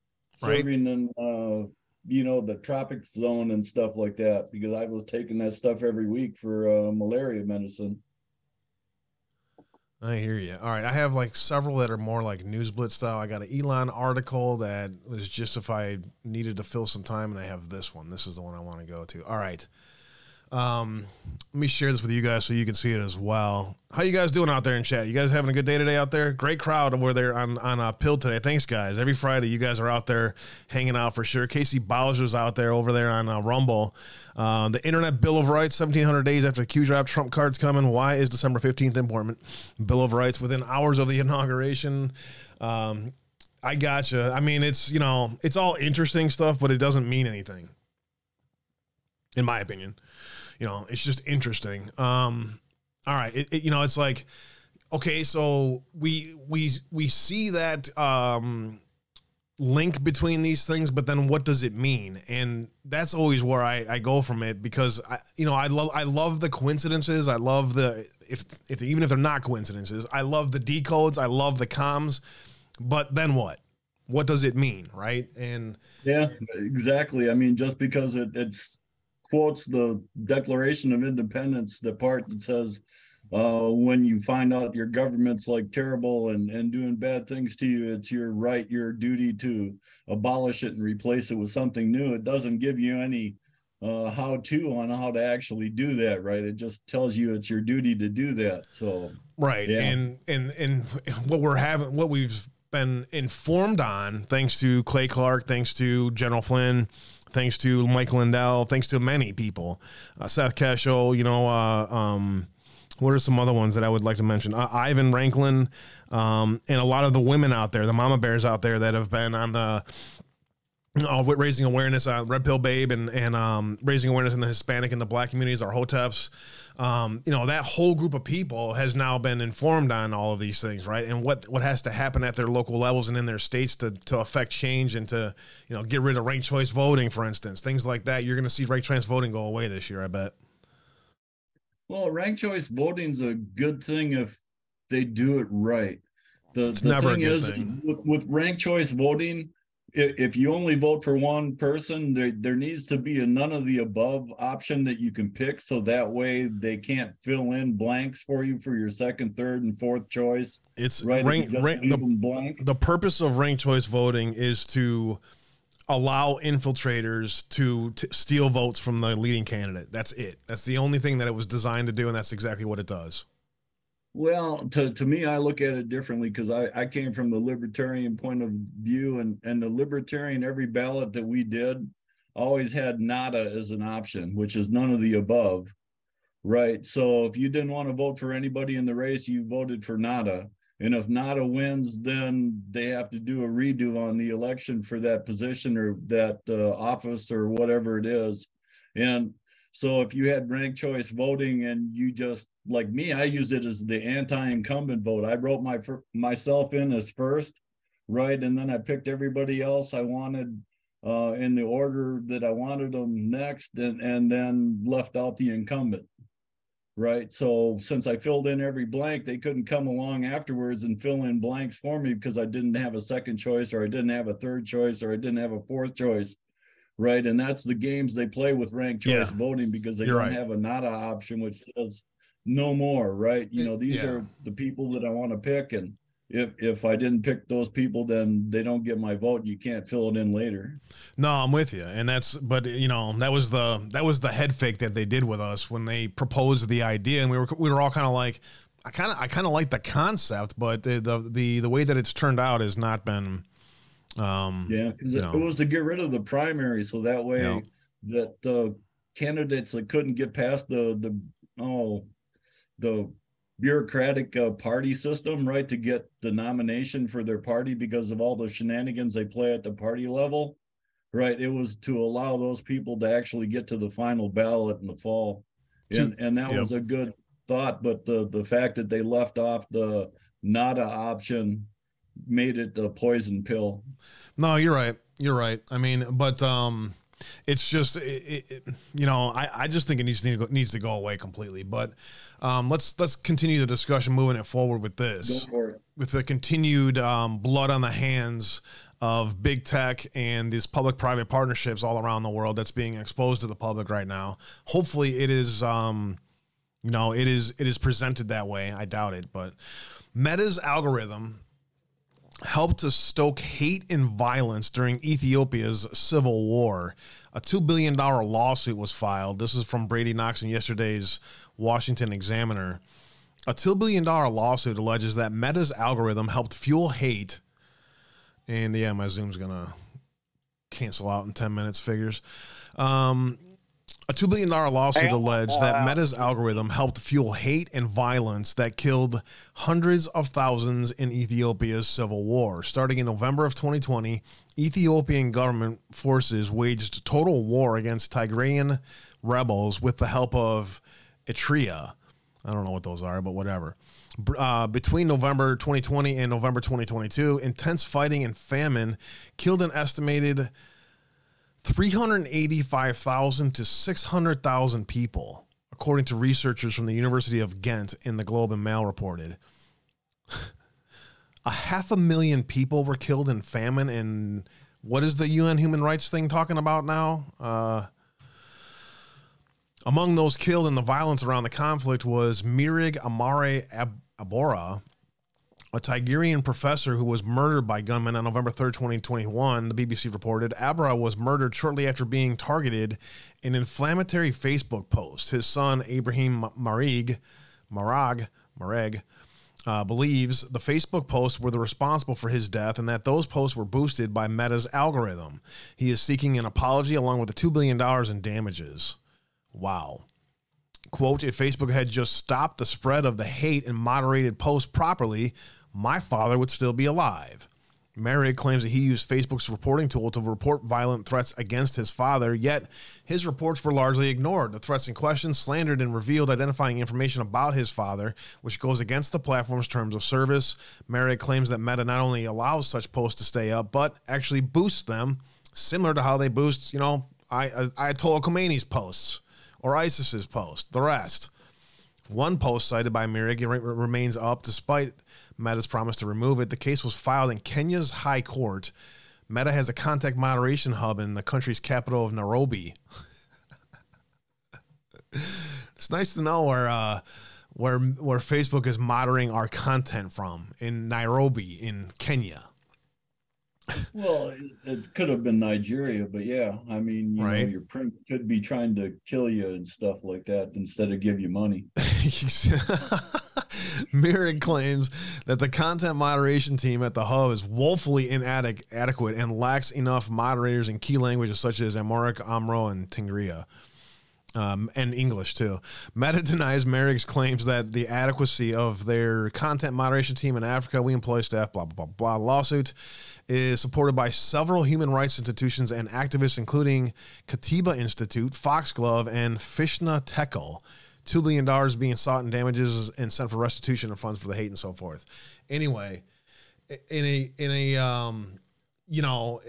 Right. serving in, uh, you know, the tropic zone and stuff like that because I was taking that stuff every week for uh, malaria medicine. I hear you. All right, I have like several that are more like news blitz style. I got an Elon article that was just if I needed to fill some time, and I have this one. This is the one I want to go to. All right, um, let me share this with you guys so you can see it as well. How you guys doing out there in chat? You guys having a good day today out there? Great crowd over there on on uh, Pill today. Thanks, guys. Every Friday, you guys are out there hanging out for sure. Casey Bowser's out there over there on uh, Rumble. Uh, the Internet Bill of Rights, 1700 days after the Q drop, Trump cards coming. Why is December 15th important? Bill of Rights within hours of the inauguration. Um, I gotcha. I mean, it's, you know, it's all interesting stuff, but it doesn't mean anything, in my opinion. You know, it's just interesting. Um, all right. It, it- you know, it's like, okay, so we, we, we see that, um, link between these things, but then what does it mean? And that's always where I, I go from it because I, you know, I love I love the coincidences. I love the if if even if they're not coincidences, I love the decodes. I love the comms. But then what? What does it mean, right? And Yeah, exactly. I mean, just because it it's quotes the Declaration of Independence, the part that says, uh, when you find out your government's like terrible and, and doing bad things to you, it's your right, your duty to abolish it and replace it with something new. It doesn't give you any uh, how to on how to actually do that, right? It just tells you it's your duty to do that. So, Right. Yeah. And and and what we're having what we've been informed on, thanks to Clay Clark, thanks to General Flynn, thanks to Mike Lindell, thanks to many people, uh, Seth Keshel, you know, uh, um, what are some other ones that I would like to mention? Uh, Ivan Raiklin, um, and a lot of the women out there, the mama bears out there that have been on the uh, raising awareness on Red Pill Babe and and um, raising awareness in the Hispanic and the Black communities, our hoteps. Um, you know that whole group of people has now been informed on all of these things, right? And what what has to happen at their local levels and in their states to to affect change and to you know get rid of ranked choice voting, for instance, things like that. You're going to see ranked choice voting go away this year, I bet. well, ranked choice voting's a good thing if they do it right. The, It's the never a thing is thing. with, with ranked choice voting, if, you only vote for one person, there there needs to be a none of the above option that you can pick, so that way they can't fill in blanks for you for your second, third, and fourth choice. It's Right? rank, rank, the, blank. the purpose of ranked choice voting is to allow infiltrators to t- steal votes from the leading candidate. That's it. That's the only thing that it was designed to do, and that's exactly what it does. Well, to, to me, I look at it differently because I, I came from the libertarian point of view, and, and the libertarian, every ballot that we did always had nada as an option, which is none of the above. Right. So if you didn't want to vote for anybody in the race, you voted for nada. And if nada wins, then they have to do a redo on the election for that position or that uh, office or whatever it is. And so if you had ranked choice voting and you just like me, I used it as the anti-incumbent vote. I wrote my myself in as first, right, and then I picked everybody else I wanted uh, in the order that I wanted them next, and and then left out the incumbent. Right. So since I filled in every blank, they couldn't come along afterwards and fill in blanks for me because I didn't have a second choice, or I didn't have a third choice, or I didn't have a fourth choice. Right. And that's the games they play with ranked choice Yeah. voting because they don't right. have a nada option, which says no more. Right. You know, these Yeah. are the people that I want to pick. And if if I didn't pick those people, then they don't get my vote. You can't fill it in later. No, I'm with you, and that's but you know that was the that was the head fake that they did with us when they proposed the idea, and we were we were all kind of like, I kind of I kind of like the concept, but the, the the the way that it's turned out has not been. Um, Yeah, 'cause you it, know. it was to get rid of the primary, so that way Yeah. that the candidates that couldn't get past the the oh the bureaucratic uh, party system, right, to get the nomination for their party because of all the shenanigans they play at the party level, right? It was to allow those people to actually get to the final ballot in the fall, and and that yep. was a good thought. But the the fact that they left off the nada option made it a poison pill. No, you're right. You're right. I mean, but um, it's just it, it, you know I, I just think it needs to go, needs to go away completely. But um, let's let's continue the discussion, moving it forward with this. For with the continued um, blood on the hands of big tech and these public-private partnerships all around the world that's being exposed to the public right now. Hopefully, it is, um, you know, it is it is presented that way. I doubt it, but Meta's algorithm helped to stoke hate and violence during Ethiopia's civil war. A $2 billion lawsuit was filed. This is from Brady Knox in yesterday's Washington Examiner. A $2 billion lawsuit alleges that Meta's algorithm helped fuel hate. And yeah, my Zoom's going to cancel out in 10 minutes, figures. Um, a $2 billion lawsuit alleged that Meta's algorithm helped fuel hate and violence that killed hundreds of thousands in Ethiopia's civil war. Starting in November of 2020, Ethiopian government forces waged total war against Tigrayan rebels with the help of Eritrea. I don't know what those are, but whatever. Uh, between November 2020 and November 2022, intense fighting and famine killed an estimated 385,000 to 600,000 people, according to researchers from the University of Ghent in the Globe and Mail reported. a half a million people were killed in famine, and what is the UN human rights thing talking about now? Uh, among those killed in the violence around the conflict was Meareg Amare Ab- Abora, a Tigrayan professor who was murdered by gunmen on November 3rd, 2021, the BBC reported. Abra was murdered shortly after being targeted in an inflammatory Facebook post. His son, Ibrahim Marig, Marag, Mareg, uh, believes the Facebook posts were the responsible for his death and that those posts were boosted by Meta's algorithm. He is seeking an apology along with the $2 billion in damages. Wow quote if facebook had just stopped the spread of the hate and moderated posts properly my father would still be alive Meareg claims that he used Facebook's reporting tool to report violent threats against his father, yet his reports were largely ignored. The threats in question slandered and revealed identifying information about his father, which goes against the platform's terms of service. Meareg claims that Meta not only allows such posts to stay up, but actually boosts them, similar to how they boost, you know, I, uh, Ayatollah Khomeini's posts or ISIS's post, the rest. One post cited by re- remains up despite Meta's promise to remove it. The case was filed in Kenya's High Court. Meta has a contact moderation hub in the country's capital of Nairobi. it's nice to know where uh, where where Facebook is monitoring our content from in Nairobi in Kenya. Well, it, it could have been Nigeria, but yeah, I mean, you Right. know, your print could be trying to kill you and stuff like that instead of give you money. Meareg claims that the content moderation team at the hub is woefully inadequate and lacks enough moderators in key languages such as Amharic, Oromo, and Tigrinya. Um, and English too. Meta denies Meareg's claims that the adequacy of their content moderation team in Africa, we employ staff, blah, blah, blah, blah. Lawsuit is supported by several human rights institutions and activists, including Katiba Institute, Foxglove, and Fisseha Tekle. $2 billion being sought in damages and sent for restitution of funds for the hate and so forth. Anyway, in a, in a, um, you know,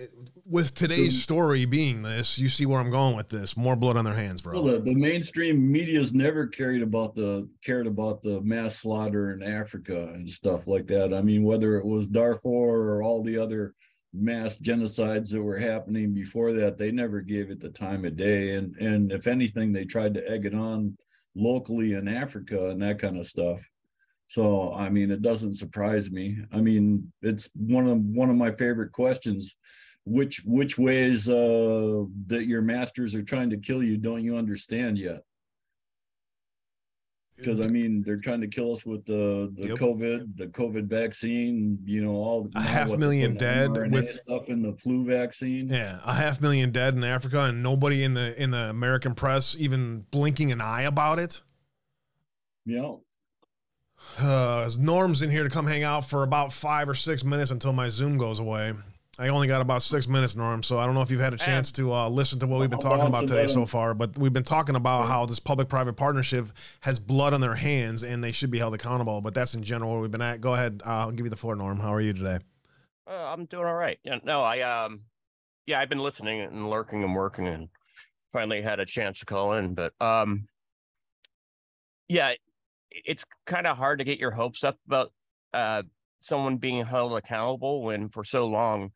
with today's mm-hmm. story being this, you see where I'm going with this. More blood on their hands, bro. Well, the, the mainstream media's never cared about the cared about the mass slaughter in Africa and stuff like that. I mean, whether it was Darfur or all the other mass genocides that were happening before that, they never gave it the time of day. And and if anything, they tried to egg it on locally in Africa and that kind of stuff. So I mean, it doesn't surprise me. I mean, it's one of one of my favorite questions. Which which ways uh, that your masters are trying to kill you don't you understand yet? Because I mean, they're trying to kill us with the the Yep. COVID, the COVID vaccine. You know, all A half million the dead with- stuff in the flu vaccine. Yeah, a half million dead in Africa, and nobody in the in the American press even blinking an eye about it. Know, Uh, Norm's in here to come hang out for about five or six minutes until my Zoom goes away. I only got about six minutes, Norm. So I don't know if you've had a chance to uh, listen to what we've been talking about today so far. But we've been talking about how this public-private partnership has blood on their hands, and they should be held accountable. But that's in general where we've been at. Go ahead. Uh, I'll give you the floor, Norm. How are you today? Uh, I'm doing all right. Yeah, no, I um, yeah, I've been listening and lurking and working, and finally had a chance to call in. But um, yeah, it's kind of hard to get your hopes up about uh someone being held accountable when for so long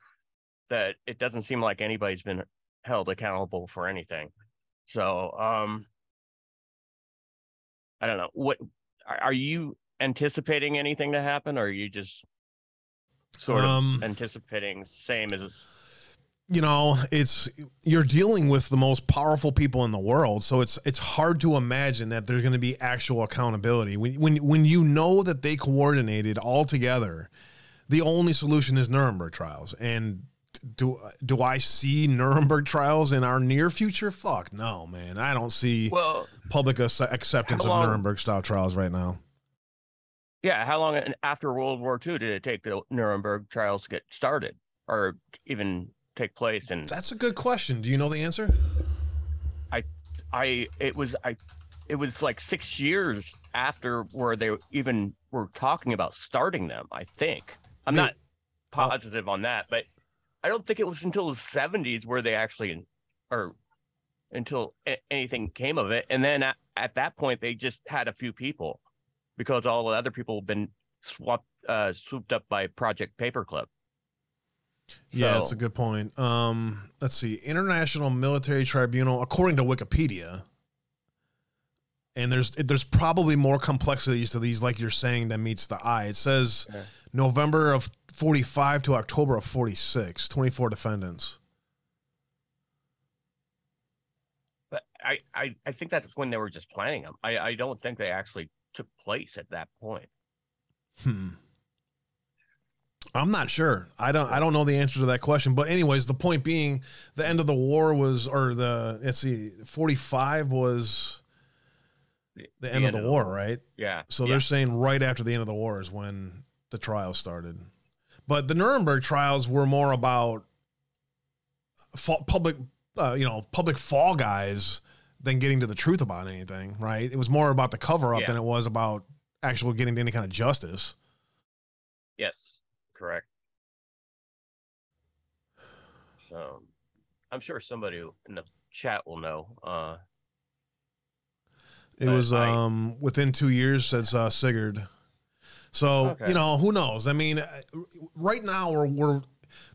that it doesn't seem like anybody's been held accountable for anything. So um, I don't know what are, you anticipating anything to happen, or are you just sort of Um, anticipating same as you know it's you're dealing with the most powerful people in the world. So it's it's hard to imagine that there's going to be actual accountability. When when when you know that they coordinated all together the only solution is Nuremberg trials. And do do I see Nuremberg trials in our near future? Fuck no man. I don't see well public ac- acceptance How of long- Nuremberg style trials right now. Yeah how long after world war ii did it take the nuremberg trials to get started? Or even take place and that's a good question. Do you know the answer? I I, it was i it was like six years after where they even were talking about starting them i think. I'm not positive on that but i don't think it was until the 70s where they actually or until a- anything came of it. And then at, at that point they just had a few people because all the other people have been swapped uh swooped up by project paperclip Yeah, that's a good point. Um, let's see. International Military Tribunal, according to Wikipedia, and there's there's probably more complexities to these, like you're saying, than meets the eye. It says Yeah. November of 45 to October of 46, 24 defendants. But I, I, I think that's when they were just planning them. I, I don't think they actually took place at that point. Hmm. I'm not sure. I don't. I don't know the answer to that question. But anyways, the point being, the end of the war was, or the let's see, 45 was the end of the war, right? Yeah. So yeah. they're saying right after the end of the war is when the trials started. But the Nuremberg trials were more about public, uh, you know, public fall guys than getting to the truth about anything, right? It was more about the cover up Yeah. than it was about actual getting to any kind of justice. Yes, correct. So I'm sure somebody in the chat will know. Uh, It was I- um, within two years, says uh, Sigurd. So Okay. you know, who knows? I mean, uh, right now we're, we're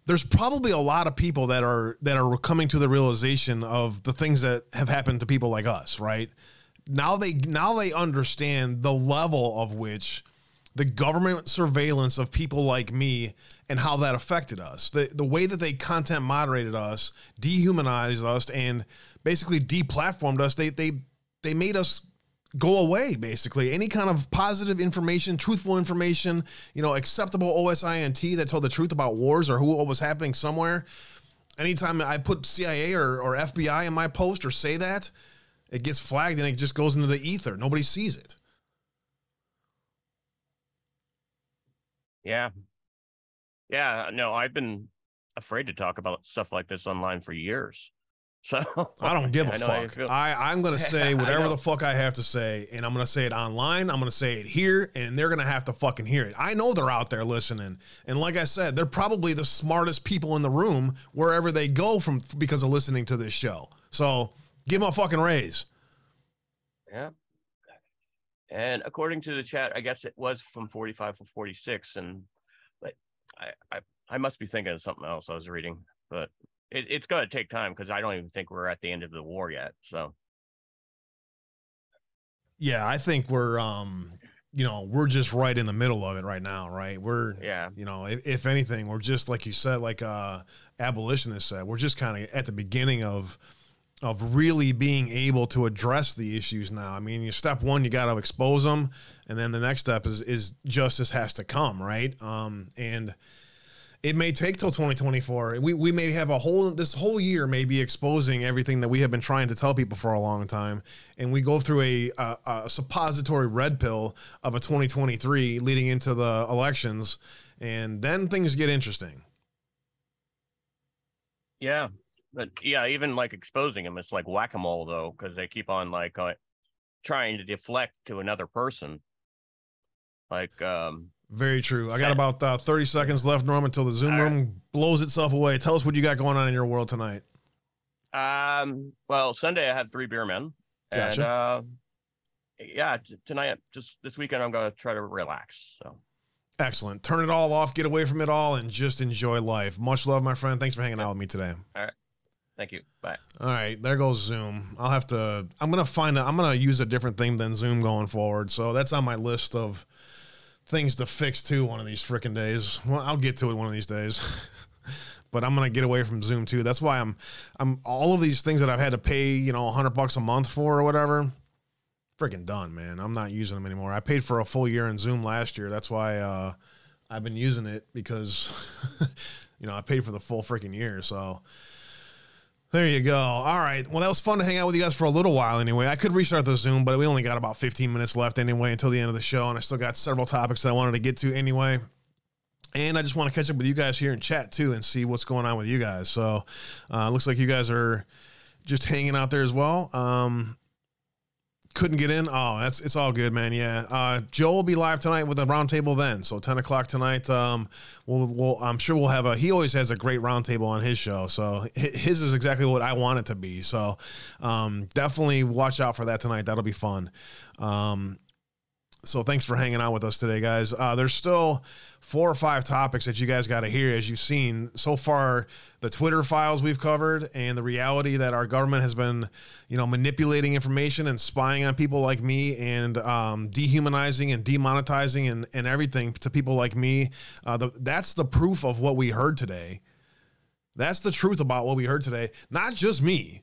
there's probably a lot of people that are that are coming to the realization of the things that have happened to people like us. Right now, they now they understand the level of which the government surveillance of people like me and how that affected us. The the way that they content moderated us, dehumanized us, and basically deplatformed us. They they they made us go away basically any kind of positive information truthful information you know acceptable osint that told the truth about wars or who what was happening somewhere anytime i put cia or, or fbi in my post or say that it gets flagged and it just goes into the ether nobody sees it yeah. Yeah. No, I've been afraid to talk about stuff like this online for years. So I don't give a I fuck. I, I'm going to say whatever the fuck I have to say, and I'm going to say it online. I'm going to say it here, and they're going to have to fucking hear it. I know they're out there listening. And like I said, they're probably the smartest people in the room wherever they go from because of listening to this show. So give them a fucking raise. Yeah. And according to the chat, I guess it was from 45 to 46. And but I, I, I must be thinking of something else I was reading, but it, it's going to take time because I don't even think we're at the end of the war yet. So, Yeah, I think we're, um, you know, we're just right in the middle of it right now, right? We're, yeah. you know, if, if anything, we're just like you said, like uh, abolitionists said, we're just kind of at the beginning of of really being able to address the issues now. I mean, you step one, you got to expose them, and then the next step is is justice has to come, right? Um, and it may take till 2024. We we may have a whole this whole year may be exposing everything that we have been trying to tell people for a long time, and we go through a a, a suppository red pill of a 2023 leading into the elections, and then things get interesting. Yeah. But yeah, even like exposing them, it's like whack a mole though, because they keep on like uh, trying to deflect to another person. Like, um, Very true. I got about uh, 30 seconds left, Norm, until the Zoom All right. room blows itself away. Tell us what you got going on in your world tonight. Um. Well, Sunday I had three beer men, and uh, yeah, t- tonight just this weekend I'm gonna try to relax. So Excellent. Turn it all off, get away from it all, and just enjoy life. Much love, my friend. Thanks for hanging out with me today. Thank you. Bye. All right, there goes Zoom. I'll have to. I'm gonna find. A, I'm gonna use a different thing than Zoom going forward. So that's on my list of things to fix too. One of these freaking days. Well, I'll get to it one of these days. but I'm gonna get away from Zoom too. That's why I'm. I'm all of these things that I've had to pay. You know, 100 bucks a month for or whatever. Freaking done, man. I'm not using them anymore. I paid for a full year in Zoom last year. That's why uh, I've been using it because, you know, I paid for the full freaking year. So. There you go. All right. Well, that was fun to hang out with you guys for a little while anyway. I could restart the Zoom, but we only got about 15 minutes left anyway until the end of the show. And I still got several topics that I wanted to get to anyway. And I just want to catch up with you guys here in chat too and see what's going on with you guys. So uh, looks like you guys are just hanging out there as well. Um, couldn't get in. Oh, that's it's all good, man. Yeah. Uh, Joe will be live tonight with a roundtable then. So 10 o'clock tonight. Um, we'll, we'll, I'm sure we'll have a, he always has a great roundtable on his show. So his is exactly what I want it to be. So um, definitely watch out for that tonight. That'll be fun. Um, so thanks for hanging out with us today, guys. Uh, there's still four or five topics that you guys got to hear. As you've seen so far, the Twitter files we've covered, and the reality that our government has been, you know, manipulating information and spying on people like me, and um, dehumanizing and demonetizing and, and everything to people like me. Uh, the, that's the proof of what we heard today. That's the truth about what we heard today. Not just me.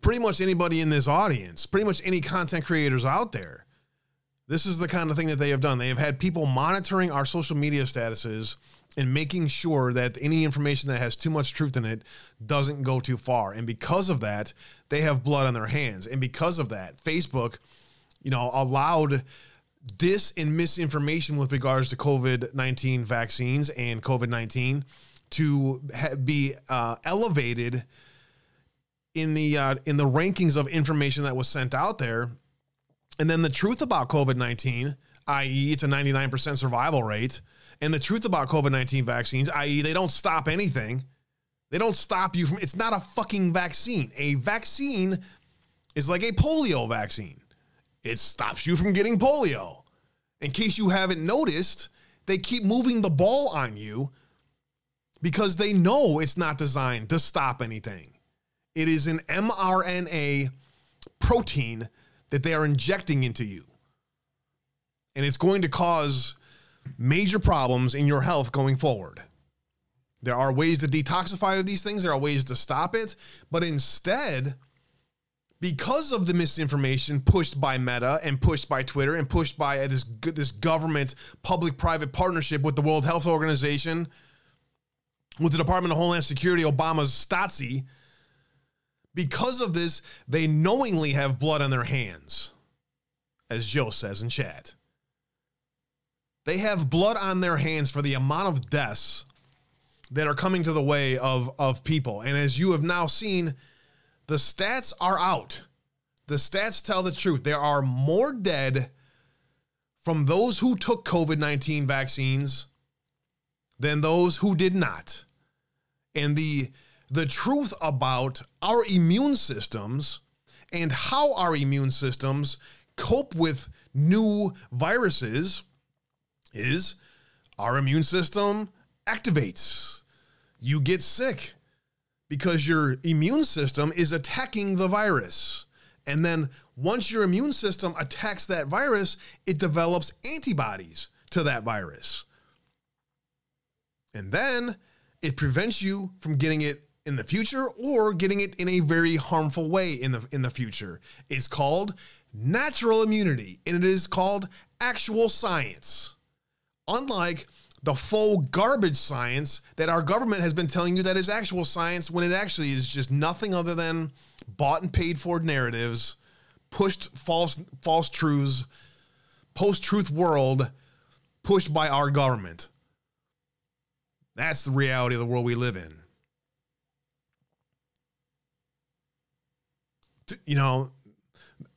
Pretty much anybody in this audience. Pretty much any content creators out there. This is the kind of thing that they have done. They have had people monitoring our social media statuses and making sure that any information that has too much truth in it doesn't go too far. And because of that, they have blood on their hands. And because of that, Facebook, you know, allowed dis and misinformation with regards to COVID 19 vaccines and COVID 19 to ha- be uh, elevated in the uh, in the rankings of information that was sent out there and then the truth about COVID 19, i.e., it's a 99% survival rate, and the truth about COVID 19 vaccines, i.e., they don't stop anything. They don't stop you from, it's not a fucking vaccine. A vaccine is like a polio vaccine, it stops you from getting polio. In case you haven't noticed, they keep moving the ball on you because they know it's not designed to stop anything. It is an mRNA protein that they are injecting into you. And it's going to cause major problems in your health going forward. There are ways to detoxify these things, there are ways to stop it, but instead, because of the misinformation pushed by Meta and pushed by Twitter and pushed by this this government public-private partnership with the World Health Organization, with the Department of Homeland Security, Obama's Stasi, because of this, they knowingly have blood on their hands, as Joe says in chat. They have blood on their hands for the amount of deaths that are coming to the way of, of people. And as you have now seen, The stats are out. The stats tell the truth. There are more dead from those who took COVID 19 vaccines than those who did not. And the, the truth about our immune systems and how our immune systems cope with new viruses is our immune system activates. You get sick because your immune system is attacking the virus. And then once your immune system attacks that virus, it develops antibodies to that virus. And then it prevents you from getting it in the future or getting it in a very harmful way in the in the future. is called natural immunity and it is called actual science. Unlike the full garbage science that our government has been telling you that is actual science when it actually is just nothing other than bought and paid for narratives, pushed false false truths, post-truth world pushed by our government. That's the reality of the world we live in. You know,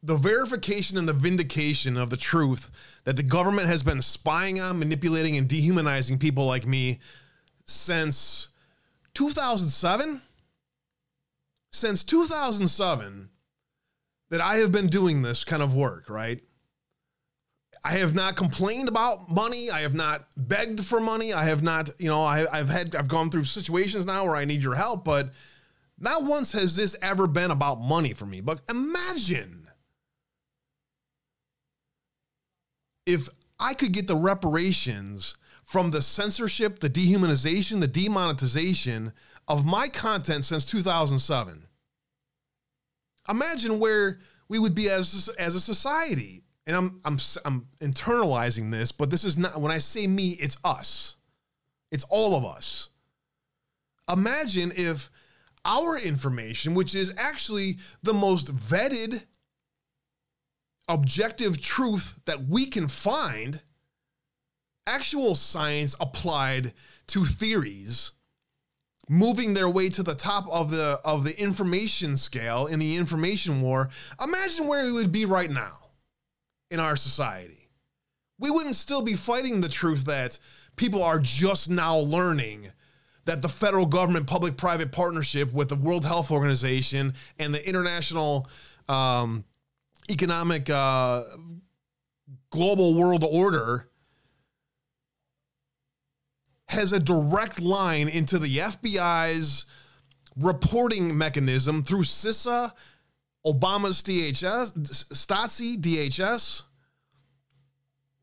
the verification and the vindication of the truth that the government has been spying on, manipulating, and dehumanizing people like me since 2007. Since 2007, that I have been doing this kind of work, right? I have not complained about money. I have not begged for money. I have not, you know, I, have had, I've gone through situations now where I need your help, but not once has this ever been about money for me. But imagine if I could get the reparations from the censorship, the dehumanization, the demonetization of my content since 2007. Imagine where we would be as as a society and I'm I'm I'm internalizing this, but this is not when I say me, it's us. It's all of us. Imagine if our information, which is actually the most vetted objective truth that we can find, actual science applied to theories moving their way to the top of the of the information scale in the information war imagine where we would be right now in our society. We wouldn't still be fighting the truth that people are just now learning that the federal government public private partnership with the World Health Organization and the International um, Economic uh, Global World Order has a direct line into the FBI's reporting mechanism through CISA Obama's DHS, Stasi, DHS,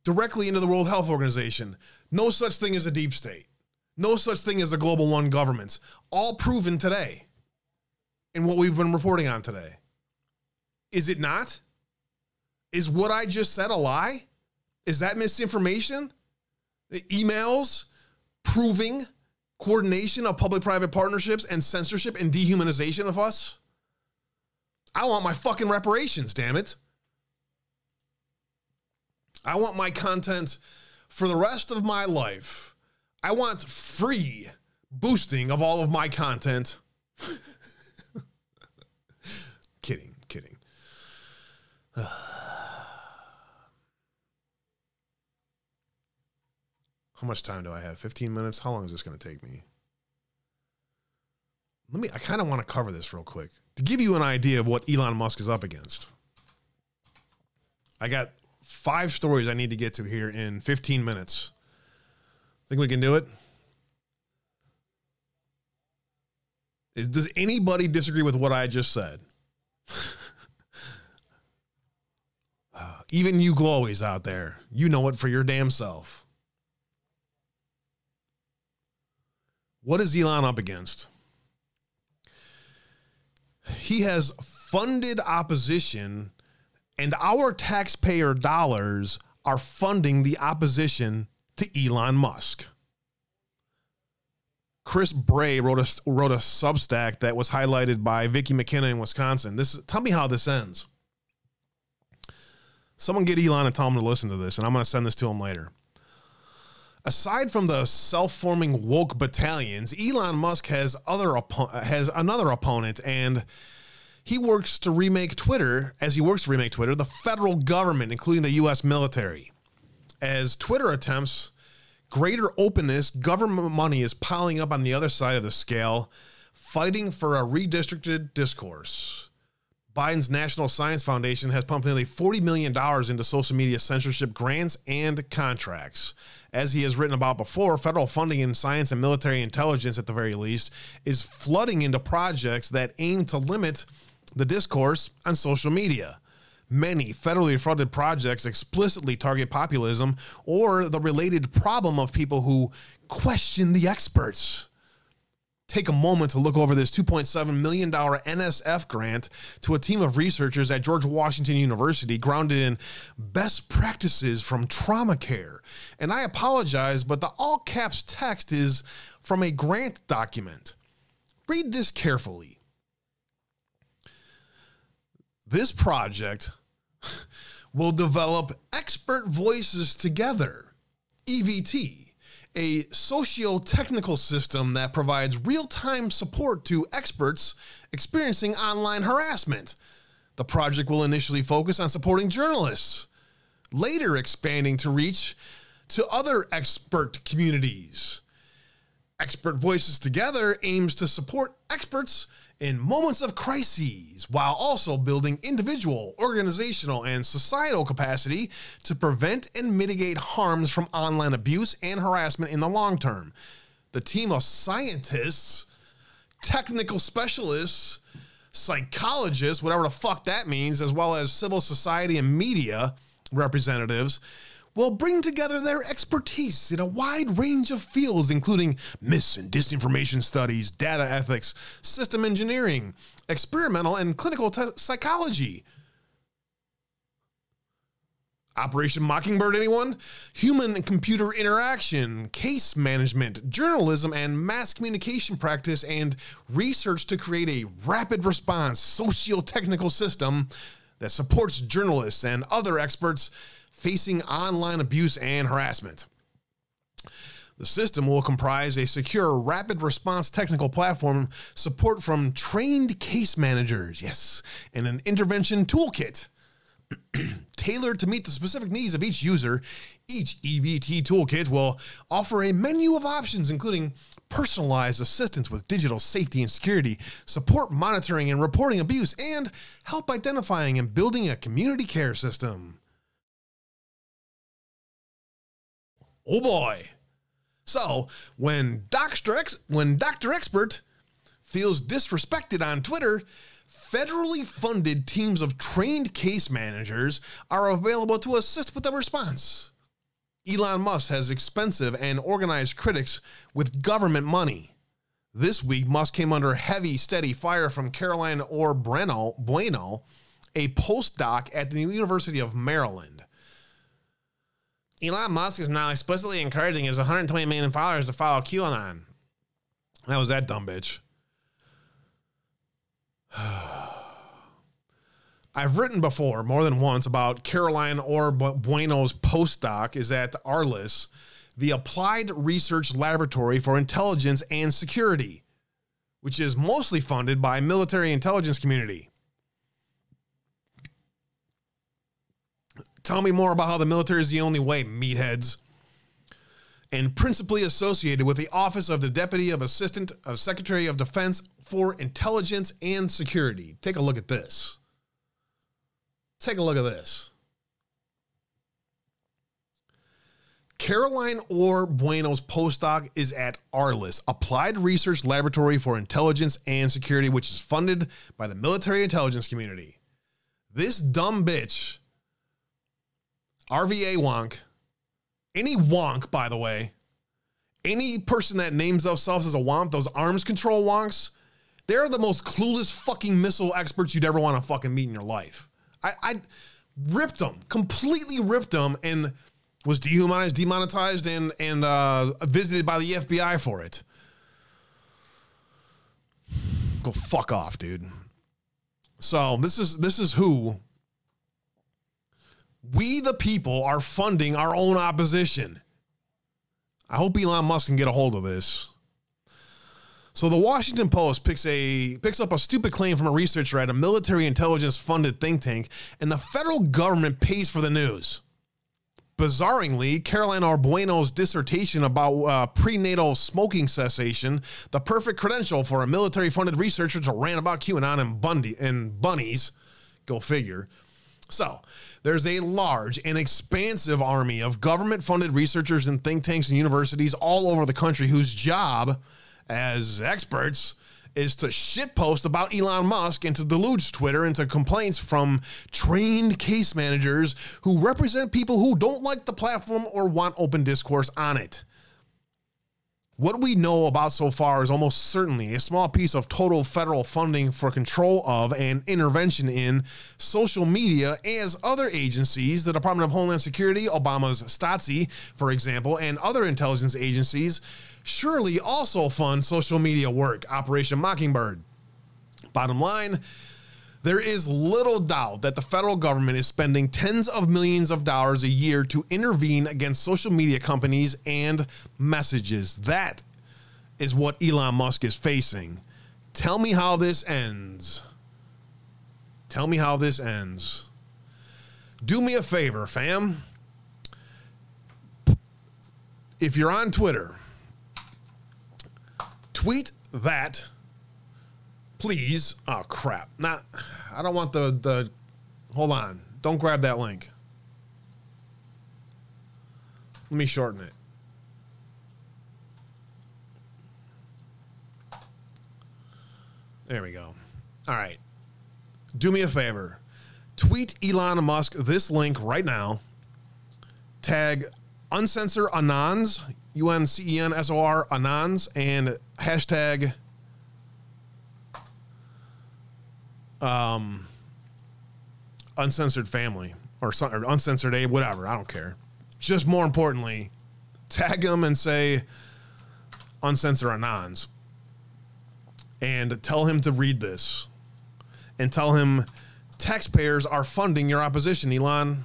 directly into the World Health Organization. No such thing as a deep state. No such thing as a global one government. All proven today in what we've been reporting on today. Is it not? Is what I just said a lie? Is that misinformation? The emails proving coordination of public private partnerships and censorship and dehumanization of us? I want my fucking reparations, damn it. I want my content for the rest of my life. I want free boosting of all of my content. kidding, kidding. How much time do I have? 15 minutes? How long is this going to take me? Let me I kind of want to cover this real quick to give you an idea of what Elon Musk is up against. I got five stories I need to get to here in 15 minutes. Think we can do it? Is, does anybody disagree with what I just said? Even you glowies out there, you know it for your damn self. What is Elon up against? he has funded opposition, and our taxpayer dollars are funding the opposition to Elon Musk. Chris Bray wrote a wrote a Substack that was highlighted by Vicky McKenna in Wisconsin. This tell me how this ends. Someone get Elon and tell him to listen to this, and I'm going to send this to him later. Aside from the self-forming woke battalions, Elon Musk has other has another opponent, and he works to remake Twitter, as he works to remake Twitter, the federal government, including the U.S. military. As Twitter attempts greater openness, government money is piling up on the other side of the scale, fighting for a redistricted discourse. Biden's National Science Foundation has pumped nearly $40 million into social media censorship grants and contracts. As he has written about before, federal funding in science and military intelligence, at the very least, is flooding into projects that aim to limit the discourse on social media. Many federally funded projects explicitly target populism or the related problem of people who question the experts take a moment to look over this $2.7 million NSF grant to a team of researchers at George Washington University grounded in best practices from trauma care. And I apologize, but the all caps text is from a grant document. Read this carefully. This project will develop expert voices together, EVT a socio technical system that provides real time support to experts experiencing online harassment. The project will initially focus on supporting journalists, later expanding to reach to other expert communities. Expert Voices Together aims to support experts in moments of crises while also building individual, organizational, and societal capacity to prevent and mitigate harms from online abuse and harassment in the long term. The team of scientists, technical specialists, psychologists, whatever the fuck that means, as well as civil society and media representatives will bring together their expertise in a wide range of fields, including mis and disinformation studies, data ethics, system engineering, experimental and clinical te- psychology. Operation Mockingbird, anyone? Human and computer interaction, case management, journalism and mass communication practice, and research to create a rapid response socio technical system that supports journalists and other experts facing online abuse and harassment. The system will comprise a secure rapid response technical platform, support from trained case managers, yes, and an intervention toolkit tailored to meet the specific needs of each user. Each EVT toolkit will offer a menu of options, including personalized assistance with digital safety and security, support monitoring and reporting abuse, and help identifying and building a community care system. Oh boy. So when Dr. Ex- when Dr. Expert feels disrespected on Twitter, federally funded teams of trained case managers are available to assist with the response. Elon Musk has expensive and organized critics with government money. This week, Musk came under heavy, steady fire from Caroline Bueno, Bueno, a postdoc at the University of Maryland. Elon Musk is now explicitly encouraging his 120 million followers to follow QAnon. That was that dumb bitch. I've written before more than once about Caroline Orr Bueno's postdoc is at ARLIS, the Applied Research Laboratory for Intelligence and Security, which is mostly funded by military intelligence community. Tell me more about how the military is the only way, meatheads. And principally associated with the Office of the Deputy of Assistant of Secretary of Defense for Intelligence and Security. Take a look at this. Take a look at this. Caroline Orr Bueno's postdoc is at ARLIS, Applied Research Laboratory for Intelligence and Security, which is funded by the military intelligence community. This dumb bitch RVA wonk, any wonk, by the way, any person that names themselves as a wonk, those arms control wonks, they're the most clueless fucking missile experts you'd ever want to fucking meet in your life. I, I ripped them, completely ripped them, and was dehumanized, demonetized, and and uh, visited by the FBI for it. Go fuck off, dude. So this is this is who we, the people, are funding our own opposition. I hope Elon Musk can get a hold of this. So the Washington Post picks a picks up a stupid claim from a researcher at a military intelligence funded think tank, and the federal government pays for the news. Bizarrely, Caroline Orr Bueno's dissertation about uh, prenatal smoking cessation, the perfect credential for a military funded researcher to rant about QAnon and Bundy and bunnies, go figure. So, there's a large and expansive army of government funded researchers and think tanks and universities all over the country whose job as experts is to shitpost about Elon Musk and to deluge Twitter into complaints from trained case managers who represent people who don't like the platform or want open discourse on it. What we know about so far is almost certainly a small piece of total federal funding for control of and intervention in social media as other agencies, the Department of Homeland Security, Obama's Stasi, for example, and other intelligence agencies surely also fund social media work, Operation Mockingbird. Bottom line, there is little doubt that the federal government is spending tens of millions of dollars a year to intervene against social media companies and messages. That is what Elon Musk is facing. Tell me how this ends. Tell me how this ends. Do me a favor, fam. If you're on Twitter, tweet that please. Oh crap! Not. I don't want the the. Hold on. Don't grab that link. Let me shorten it. There we go. All right. Do me a favor. Tweet Elon Musk this link right now. Tag uncensor Anons, U N C E N S O R Anons, and hashtag um, uncensored family or, or uncensored Abe, whatever. I don't care. Just more importantly, tag them and say uncensor Anons and tell him to read this and tell him taxpayers are funding your opposition, Elon.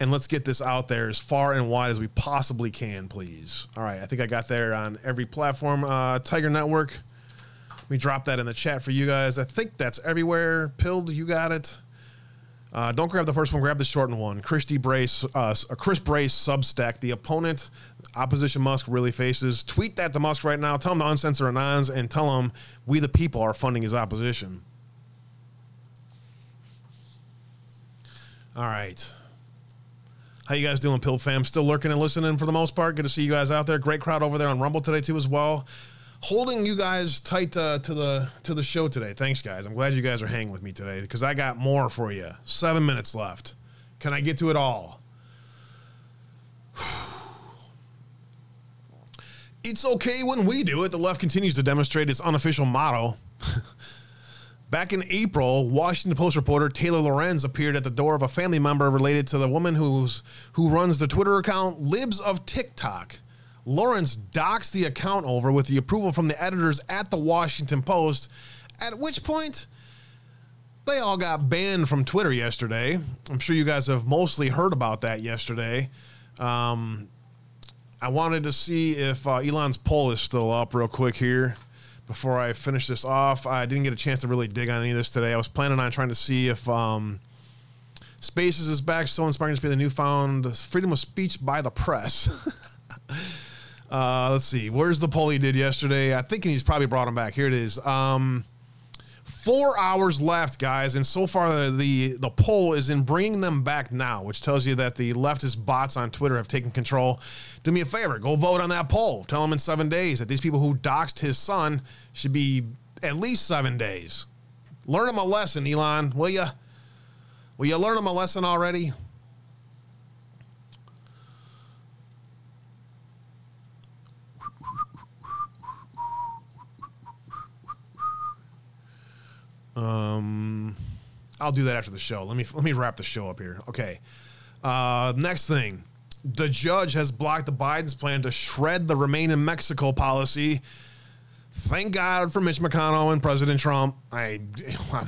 And let's get this out there as far and wide as we possibly can, please. All right, I think I got there on every platform. Uh, Tiger Network. We dropped that in the chat for you guys. I think that's everywhere. Pilled, you got it. Uh, don't grab the first one. Grab the shortened one. Christy Brace, uh, Chris Bray's, Substack. The opponent, opposition Musk really faces. Tweet that to Musk right now. Tell him to uncensor Anons and tell him we the people are funding his opposition. All right. How you guys doing, Pill fam? Still lurking and listening for the most part. Good to see you guys out there. Great crowd over there on Rumble today too, as well holding you guys tight uh, to the to the show today. Thanks, guys. I'm glad you guys are hanging with me today because I got more for you. Seven minutes left. Can I get to it all? It's okay when we do it. The left continues to demonstrate its unofficial motto. Back in April, Washington Post reporter Taylor Lorenz appeared at the door of a family member related to the woman who's who runs the Twitter account Libs of TikTok. Lorenz docks the account over with the approval from the editors at the Washington Post, at which point they all got banned from Twitter yesterday. I'm sure you guys have mostly heard about that yesterday. Um, I wanted to see if uh, Elon's poll is still up real quick here before I finish this off. I didn't get a chance to really dig on any of this today. I was planning on trying to see if um, Spaces is back, so inspiring to be the newfound freedom of speech by the press. Uh, let's see. Where's the poll he did yesterday? I think he's probably brought him back. Here it is. Um, four hours left, guys, and so far the, the the poll is in bringing them back now, which tells you that the leftist bots on Twitter have taken control. Do me a favor, go vote on that poll. Tell him in seven days that these people who doxed his son should be at least seven days. Learn him a lesson, Elon. Will you? Will you learn him a lesson already? Um, I'll do that after the show. Let me let me wrap the show up here. Okay. Uh, next thing, the judge has blocked the Biden's plan to shred the Remain in Mexico policy. Thank God for Mitch McConnell and President Trump. I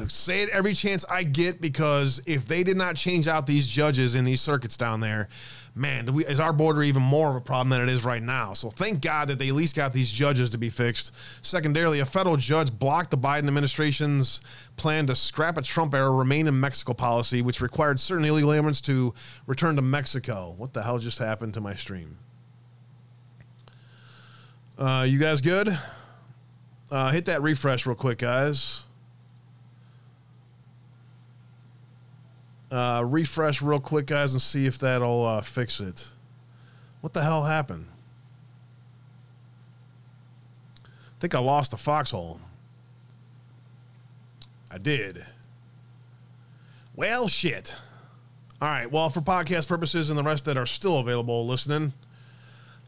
say it every chance I get because if they did not change out these judges in these circuits down there, man, we, is our border even more of a problem than it is right now? So thank God that they at least got these judges to be fixed. Secondarily, a federal judge blocked the Biden administration's plan to scrap a Trump era remain in Mexico policy, which required certain illegal immigrants to return to Mexico. What the hell just happened to my stream? Uh, you guys good? Uh, hit that refresh real quick, guys. Uh, refresh real quick, guys, and see if that'll uh, fix it. What the hell happened? I think I lost the foxhole. I did. Well, shit. All right. Well, for podcast purposes and the rest that are still available listening,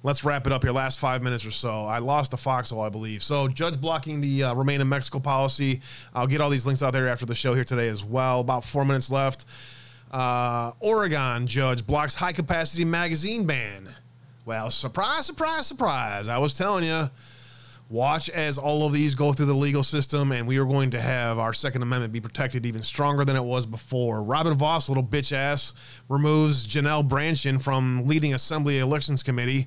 let's wrap it up here. Last five minutes or so. I lost the foxhole, I believe. So, judge blocking the uh, remain in Mexico policy. I'll get all these links out there after the show here today as well. About four minutes left. Uh, Oregon judge blocks high capacity magazine ban. Well, surprise, surprise, surprise. I was telling you, watch as all of these go through the legal system, and we are going to have our Second Amendment be protected even stronger than it was before. Robin Vos, little bitch ass, removes Janelle Brandtjen from leading Assembly Elections Committee.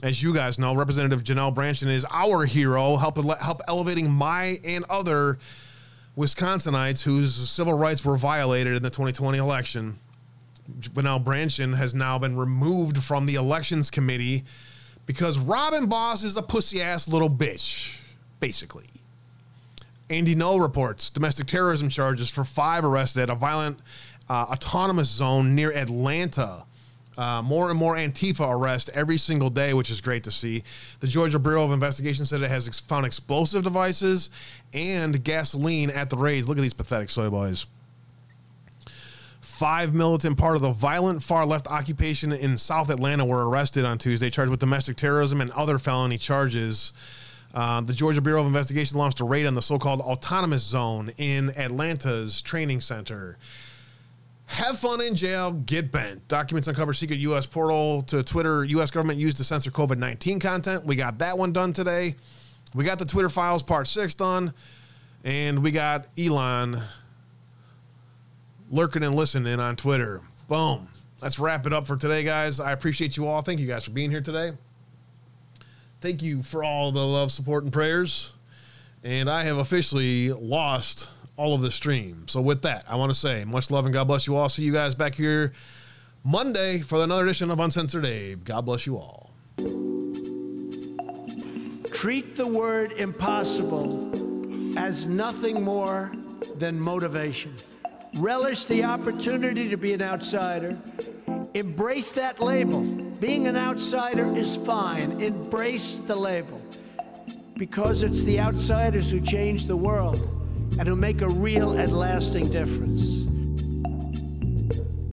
As you guys know, Representative Janelle Brandtjen is our hero, help, help elevating my and other Wisconsinites whose civil rights were violated in the 2020 election. Janelle Brandtjen has now been removed from the elections committee because Robin Vos is a pussy ass little bitch, basically. Andy Ngo reports domestic terrorism charges for five arrested at a violent uh, autonomous zone near Atlanta. Uh, more and more Antifa arrests every single day, which is great to see. The Georgia Bureau of Investigation said it has ex- found explosive devices and gasoline at the raids. Look at these pathetic soy boys. Five militant part of the violent far left occupation in South Atlanta were arrested on Tuesday, charged with domestic terrorism and other felony charges. Uh, the Georgia Bureau of Investigation launched a raid on the so called autonomous zone in Atlanta's training center. Have fun in jail, get bent. Documents uncover secret U.S. portal to Twitter. U.S. government used to censor COVID 19 content. We got that one done today. We got the Twitter files part six done. And we got Elon lurking and listening on Twitter. Boom. Let's wrap it up for today, guys. I appreciate you all. Thank you guys for being here today. Thank you for all the love, support, and prayers. And I have officially lost all of the stream. So with that, I want to say much love and God bless you all. See you guys back here Monday for another edition of Uncensored Abe. God bless you all. Treat the word impossible as nothing more than motivation. Relish the opportunity to be an outsider. Embrace that label. Being an outsider is fine. Embrace the label. Because it's the outsiders who change the world and who make a real and lasting difference.